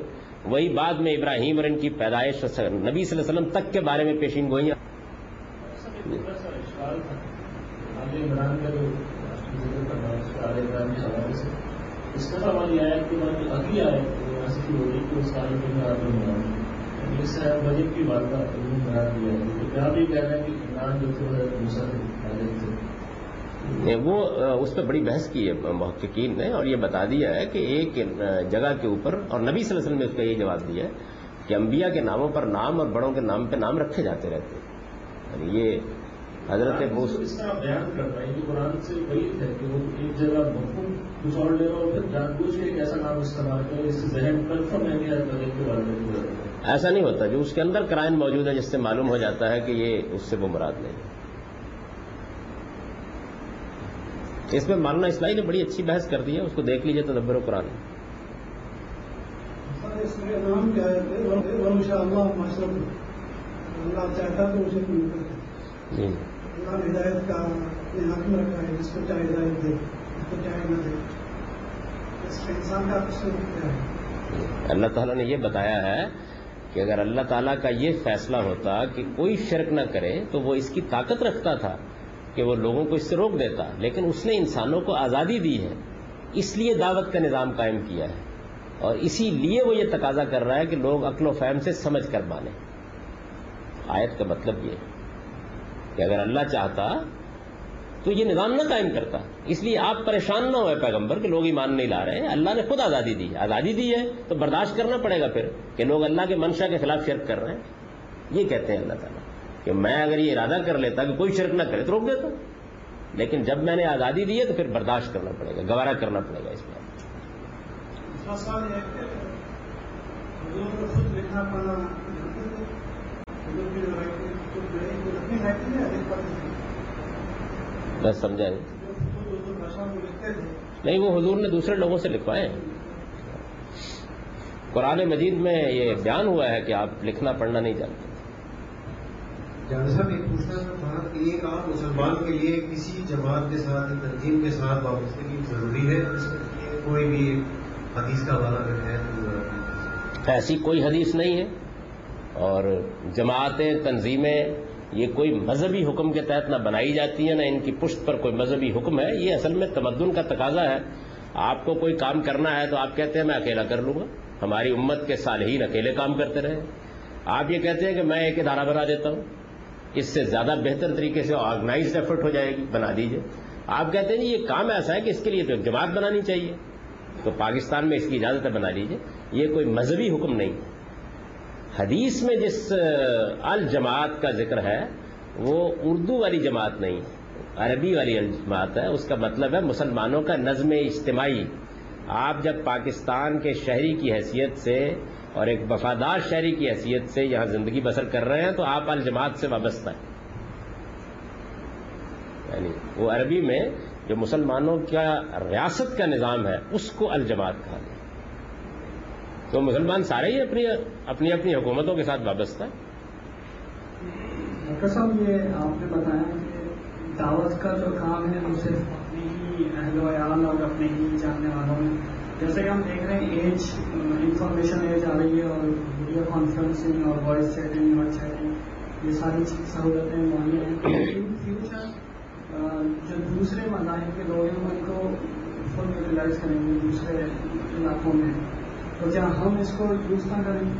وہی بعد میں ابراہیم اور ان کی پیدائش نبی صلی اللہ علیہ وسلم تک کے بارے میں پیشین گوئیاں. کا ہے اس کا اگلی آیت ایسی ہو رہی کہ اس عالم میں آپ عمران اس سے بجٹ کی بات کا قرار دیا ہے۔ تو کیا بھی کہہ رہے ہیں کہ عمران جو تھے وہ دوسرا تھے۔ وہ اس پہ بڑی بحث کی ہے، محققین نے اور یہ بتا دیا ہے کہ ایک جگہ کے اوپر، اور نبی صلی اللہ علیہ وسلم نے اس کا یہ جواب دیا ہے کہ انبیاء کے ناموں پر نام اور بڑوں کے نام پہ نام رکھے جاتے رہتے۔ ہیں یعنی یہ حضرت اس طرح بیان کرتا ہے کہ قرآن سے وہی ہے کہ وہ ایک جگہ مفہوم کچھ اور لے رہا جان بوجھ کے ایک ایسا نام استعمال کرے اس سے ذہن کنفرم ہے کہ کے بارے میں ایسا نہیں ہوتا جو اس کے اندر کرائن موجود ہے جس سے معلوم ہو جاتا ہے کہ یہ اس سے وہ مراد نہیں اس میں ماننا اسلائی نے بڑی اچھی بحث کر دی ہے اس کو دیکھ لیجیے تو دبر و قرآن اس میں نام کیا ہے؟ ان شاء اللہ مشرف اللہ چاہتا تو اسے جی۔ اللہ ہدایت کا اپنے ہاتھ میں رکھا ہے، جس کو چاہے ہدایت دے، جس کو چاہے نہ دے۔ اس کا انسان کا قصور کیا ہے۔ اللہ تعالیٰ نے یہ بتایا ہے کہ اگر اللہ تعالیٰ کا یہ فیصلہ ہوتا کہ کوئی شرک نہ کرے، تو وہ اس کی طاقت رکھتا تھا کہ وہ لوگوں کو اس سے روک دیتا۔ لیکن اس نے انسانوں کو آزادی دی ہے، اس لیے دعوت کا نظام قائم کیا ہے۔ اور اسی لیے وہ یہ تقاضا کر رہا ہے کہ لوگ عقل و فہم سے سمجھ کر مانیں۔ آیت کا مطلب یہ کہ اگر اللہ چاہتا تو یہ نظام نہ قائم کرتا۔ اس لیے آپ پریشان نہ ہوئے پیغمبر کہ لوگ ایمان نہیں لا رہے ہیں۔ اللہ نے خود آزادی دی ہے۔ آزادی دی ہے تو برداشت کرنا پڑے گا پھر کہ لوگ اللہ کے منشا کے خلاف شرک کر رہے ہیں۔ یہ کہتے ہیں اللہ تعالیٰ کہ میں اگر یہ ارادہ کر لیتا کہ کوئی شرک نہ کرے تو روک دیتا۔ لیکن جب میں نے آزادی دی ہے تو پھر برداشت کرنا پڑے گا گوارا کرنا پڑے گا اس میں۔ میں سمجھا نہیں نہیں وہ حضور نے دوسرے لوگوں سے لکھوائے ہیں۔ قرآن مجید میں یہ بیان ہوا ہے کہ آپ لکھنا پڑھنا نہیں جانتے۔ صاحب یہ پوچھنا تھا کہ ایک عام مسلمان کے لیے کسی جماعت کے ساتھ تنظیم کے ساتھ وابستگی ضروری ہے؟ کوئی بھی حدیث کا حوالہ ہے ایسی کوئی حدیث نہیں ہے۔ اور جماعتیں تنظیمیں یہ کوئی مذہبی حکم کے تحت نہ بنائی جاتی ہے، نہ ان کی پشت پر کوئی مذہبی حکم ہے، یہ اصل میں تمدن کا تقاضا ہے۔ آپ کو کوئی کام کرنا ہے تو آپ کہتے ہیں میں اکیلا کر لوں گا۔ ہماری امت کے صالحین اکیلے کام کرتے رہے۔ آپ یہ کہتے ہیں کہ میں ایک ادارہ بنا دیتا ہوں۔ اس سے زیادہ بہتر طریقے سے آرگنائزڈ ایفرٹ ہو جائے گی، بنا دیجیے۔ آپ کہتے ہیں جی، یہ کام ایسا ہے کہ اس کے لیے تو ایک جماعت بنانی چاہیے۔ تو پاکستان میں اس کی اجازت ہے، بنا لیجیے یہ کوئی مذہبی حکم نہیں۔ ہے حدیث میں جس الجماعت کا ذکر ہے، وہ اردو والی جماعت نہیں، عربی والی الجماعت ہے، اس کا مطلب ہے مسلمانوں کا نظم اجتماعی۔ آپ جب پاکستان کے شہری کی حیثیت سے اور ایک وفادار شہری کی حیثیت سے یہاں زندگی بسر کر رہے ہیں، تو آپ الجماعت سے وابستہ ہیں۔ یعنی وہ عربی میں جو مسلمانوں کا ریاست کا نظام ہے، اس کو الجماعت کہا تو مسلمان سارے ہی اپنی اپنی اپنی حکومتوں کے ساتھ وابستہ ڈاکٹر صاحب، یہ آپ نے بتایا کہ دعوت کا جو کام ہے، وہ صرف اپنے ہی اہل و عیال اور اپنے ہی جاننے والوں میں۔ جیسے کہ ہم دیکھ رہے ہیں، ایج انفارمیشن ایج آ رہی ہے اور ویڈیو کانفرنسنگ اور وائس چیٹنگ اور چیٹنگ یہ ساری سہولتیں مانی ہیں۔ ان فیوچر جو دوسرے مذاہب کے لوگ ہیں، ان کو فل یوٹیلائز کریں گے دوسرے علاقوں میں۔ تو کیا ہم اس کو یوز نہ کریں۔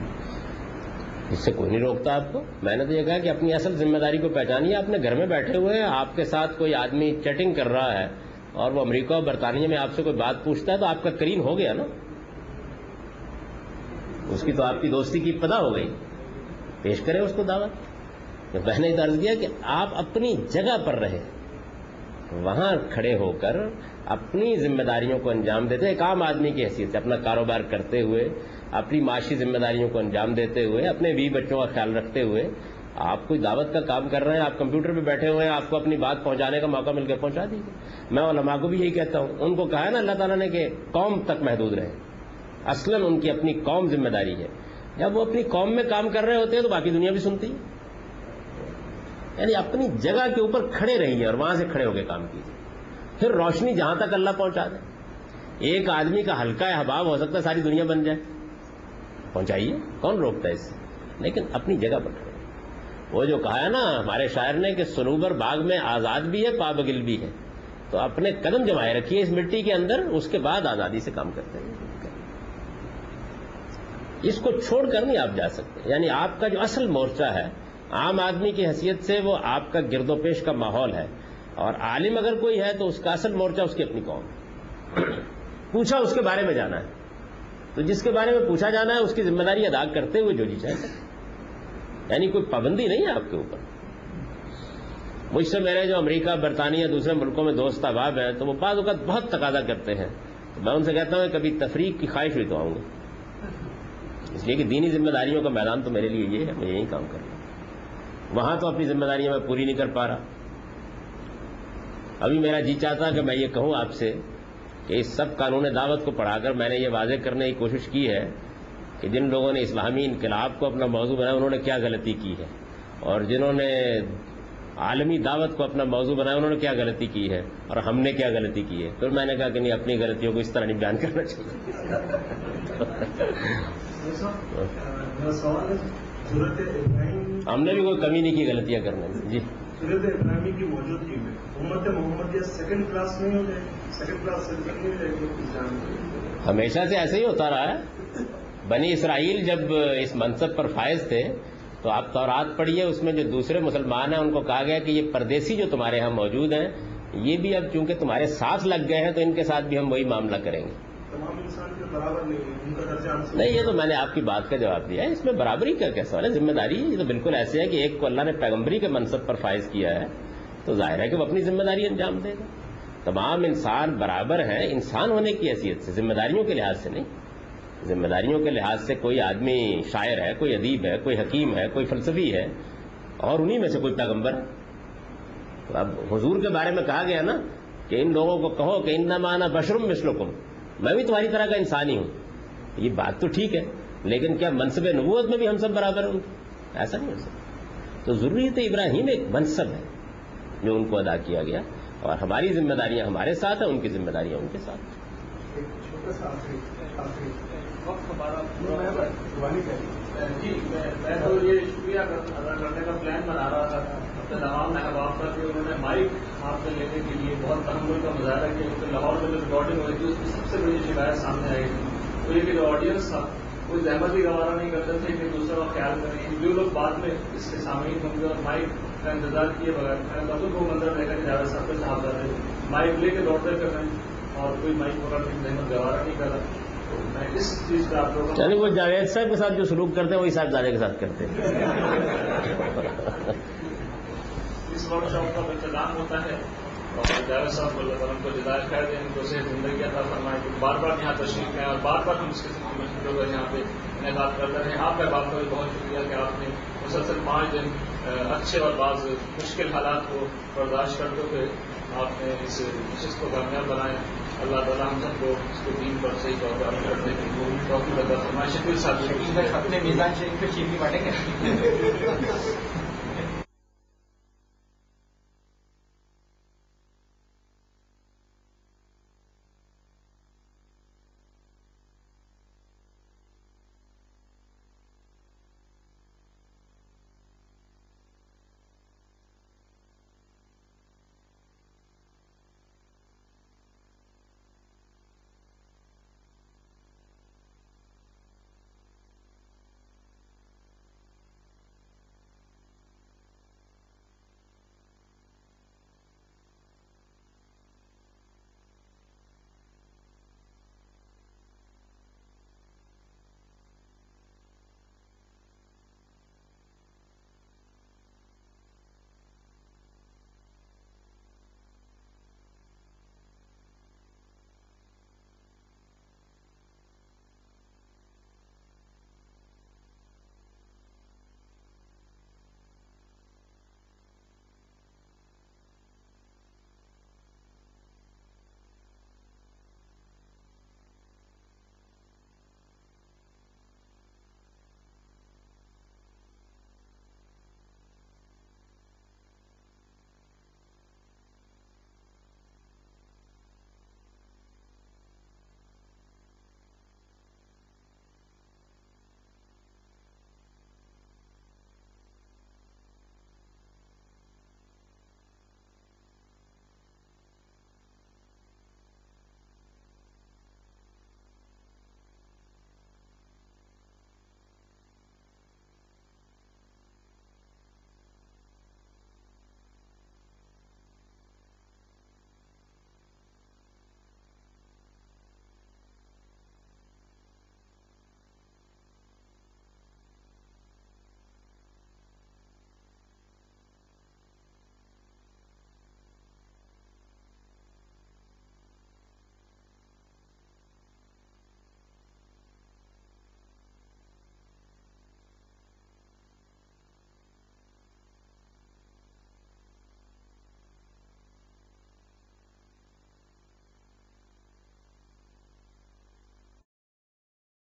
اس سے کوئی نہیں روکتا آپ کو؟ میں نے تو یہ کہا کہ اپنی اصل ذمہ داری کو پہچانیے آپ نے گھر میں بیٹھے ہوئے ہیں، آپ کے ساتھ کوئی آدمی چیٹنگ کر رہا ہے اور وہ امریکہ اور برطانیہ میں آپ سے کوئی بات پوچھتا ہے تو آپ کا کریم ہو گیا نا؟ اس کی تو آپ کی دوستی کی پدا ہو گئی۔ پیش کرے اس کو دعوت۔ میں نے درج کیا کہ آپ اپنی جگہ پر رہے وہاں کھڑے ہو کر اپنی ذمہ داریوں کو انجام دیتے ایک عام آدمی کی حیثیت سے اپنا کاروبار کرتے ہوئے، اپنی معاشی ذمہ داریوں کو انجام دیتے ہوئے، اپنے بی بچوں کا خیال رکھتے ہوئے آپ کوئی دعوت کا کام کر رہے ہیں، آپ کمپیوٹر پہ بیٹھے ہوئے ہیں، آپ کو اپنی بات پہنچانے کا موقع مل کے پہنچا دیجیے میں علماء کو بھی یہی کہتا ہوں۔ ان کو کہا ہے نا اللہ تعالیٰ نے کہ قوم تک محدود رہے۔ اصلاً ان کی اپنی قوم ذمہ داری ہے۔ جب وہ اپنی قوم میں کام کر رہے ہوتے ہیں تو باقی دنیا بھی سنتی۔ ہے یعنی اپنی جگہ کے اوپر کھڑے رہیے اور وہاں سے کھڑے ہو کے کام کیجیے۔ پھر روشنی جہاں تک اللہ پہنچا دے۔ ایک آدمی کا ہلکا احباب ہو سکتا ہے، ساری دنیا بن جائے۔ پہنچائیے۔ کون روکتا ہے اس سے؟ لیکن اپنی جگہ پر کھڑے۔ وہ جو کہا ہے نا ہمارے شاعر نے کہ سنوبر باغ میں آزاد بھی ہے پابگل بھی ہے۔ تو اپنے قدم جمائے رکھیے اس مٹی کے اندر، اس کے بعد آزادی سے کام کرتے ہیں۔ اس کو چھوڑ کر نہیں آپ جا سکتے۔ یعنی آپ کا جو اصل مورچہ ہے عام آدمی کی حیثیت سے وہ آپ کا گرد و پیش کا ماحول ہے اور عالم اگر کوئی ہے تو اس کا اصل مورچہ اس کی اپنی قوم پوچھا اس کے بارے میں جانا ہے۔ تو جس کے بارے میں پوچھا جانا ہے اس کی ذمہ داری ادا کرتے ہوئے جو جی چاہے۔ یعنی کوئی پابندی نہیں ہے آپ کے اوپر۔ مجھ سے میرے جو امریکہ، برطانیہ، دوسرے ملکوں میں دوست احباب ہیں تو وہ بعض اوقات بہت تقاضا کرتے ہیں۔ تو میں ان سے کہتا ہوں کہ کبھی تفریق کی خواہش ہوئی تو آؤں گا اس لیے کہ دینی ذمہ داریوں کا میدان تو میرے لیے یہ ہے، میں یہی کام کروں وہاں تو اپنی ذمہ داریاں میں پوری نہیں کر پا رہا۔ ابھی میرا جی چاہتا کہ میں یہ کہوں آپ سے کہ اس سب قانون دعوت کو پڑھا کر میں نے یہ واضح کرنے کی کوشش کی ہے کہ جن لوگوں نے اسلامی انقلاب کو اپنا موضوع بنایا انہوں نے کیا غلطی کی ہے؟ اور جنہوں نے عالمی دعوت کو اپنا موضوع بنایا انہوں نے کیا غلطی کی ہے؟ اور ہم نے کیا غلطی کی ہے؟ تو میں نے کہا کہ نہیں اپنی غلطیوں کو اس طرح نہیں بیان کرنا چاہیے۔ ہم نے بھی کوئی کمی نہیں کی غلطیاں کرنے میں جی۔ ہمیشہ سے ایسے ہی ہوتا رہا ہے۔ بنی اسرائیل جب اس منصب پر فائز تھے تو آپ تورات پڑھیے اس میں جو دوسرے مسلمان ہیں ان کو کہا گیا کہ یہ پردیسی جو تمہارے ہاں موجود ہیں یہ بھی اب چونکہ تمہارے ساتھ لگ گئے ہیں تو ان کے ساتھ بھی ہم وہی معاملہ کریں گے۔ نہیں یہ تو میں نے آپ کی بات کا جواب دیا ہے۔ اس میں برابری کا کیا سوال ہے؟ ذمہ داری یہ تو بالکل ایسے ہے کہ ایک کو اللہ نے پیغمبری کے منصب پر فائز کیا ہے، تو ظاہر ہے کہ وہ اپنی ذمہ داری انجام دے گا۔ تمام انسان برابر ہیں، انسان ہونے کی حیثیت سے، ذمہ داریوں کے لحاظ سے نہیں۔ ذمہ داریوں کے لحاظ سے کوئی آدمی شاعر ہے، کوئی ادیب ہے، کوئی حکیم ہے، کوئی فلسفی ہے، اور انہی میں سے کوئی پیغمبر ہے۔ اب حضور کے بارے میں کہا گیا نا کہ ان لوگوں کو کہو کہ ان نمانا بشرم مشلکم میں بھی تمہاری طرح کا انسان ہی ہوں۔ یہ بات تو ٹھیک ہے لیکن کیا منصب نبوت میں بھی ہم سب برابر ہیں ایسا نہیں ہو سکتا۔ تو ضروریت ابراہیم ایک منصب ہے جو ان کو ادا کیا گیا اور ہماری ذمہ داریاں ہمارے ساتھ ہیں ان کی ذمہ داریاں ان کے ساتھ ایک چھوٹا سا آخری آخری وقت ہمارا میں قربانی کری جی میں تو یہ شکریہ کر- ادا کرنے کا پلان بنا رہا تھا۔ اپنے تمام احباب کا کہ انہوں نے مائک ہاتھ میں لینے کے لیے بہت تحمل کا مظاہرہ کیا کیونکہ لاہور میں جو ریکارڈنگ ہوئی تھی اس کی سب سے بڑی شکایت سامنے آئی تھی۔ تو یہ کہ جو آڈینس تھا کوئی زحمت ہی گوارا نہیں کرتے تھے کہ دوسروں کا خیال کریں۔ جو لوگ بعد میں اس کے سامعین ہوں گے اور مائک کا انتظار کیے بغیر میں بدل کو منظر دیکھا کہ جاوید صاحب کے صاحب جاتے مائک لے کے دوڑتے کر رہے ہیں اور کوئی مائک پکڑ کے زحمت گوارا نہیں کر رہا۔ تو میں اس چیز کا آپ لوگوں چلیے وہ جاوید صاحب کے ساتھ جو سلوک کرتے ہیں وہی صاحب زادے کے ساتھ کرتے ہیں۔ اس ورک شاپ کا انتظام ہوتا ہے اور جاوید صاحب کو اللہ تعالیٰ کو ہدایت کر دیں ان کو صحت زندگی عطا فرمائے کہ بار بار یہاں تشریف لیں اور بار بار ہم اس قسم کی مشکلوں یہاں پہ انعقاد کرتے رہے آپ کا بات کا بھی بہت شکریہ کہ آپ نے مسلسل پانچ دن اچھے اور بعض مشکل حالات کو برداشت کرتے ہوئے آپ نے اس نشست کو کامیاب بنایا۔ اللہ تعالیٰ ہم سب کو اس کو دین پر صحیح طور پر کرنے کی توفیق عطا فرمائے۔ شکریہ صاحب۔ اپنے میزان شریف پہ چیپی بانٹیں گے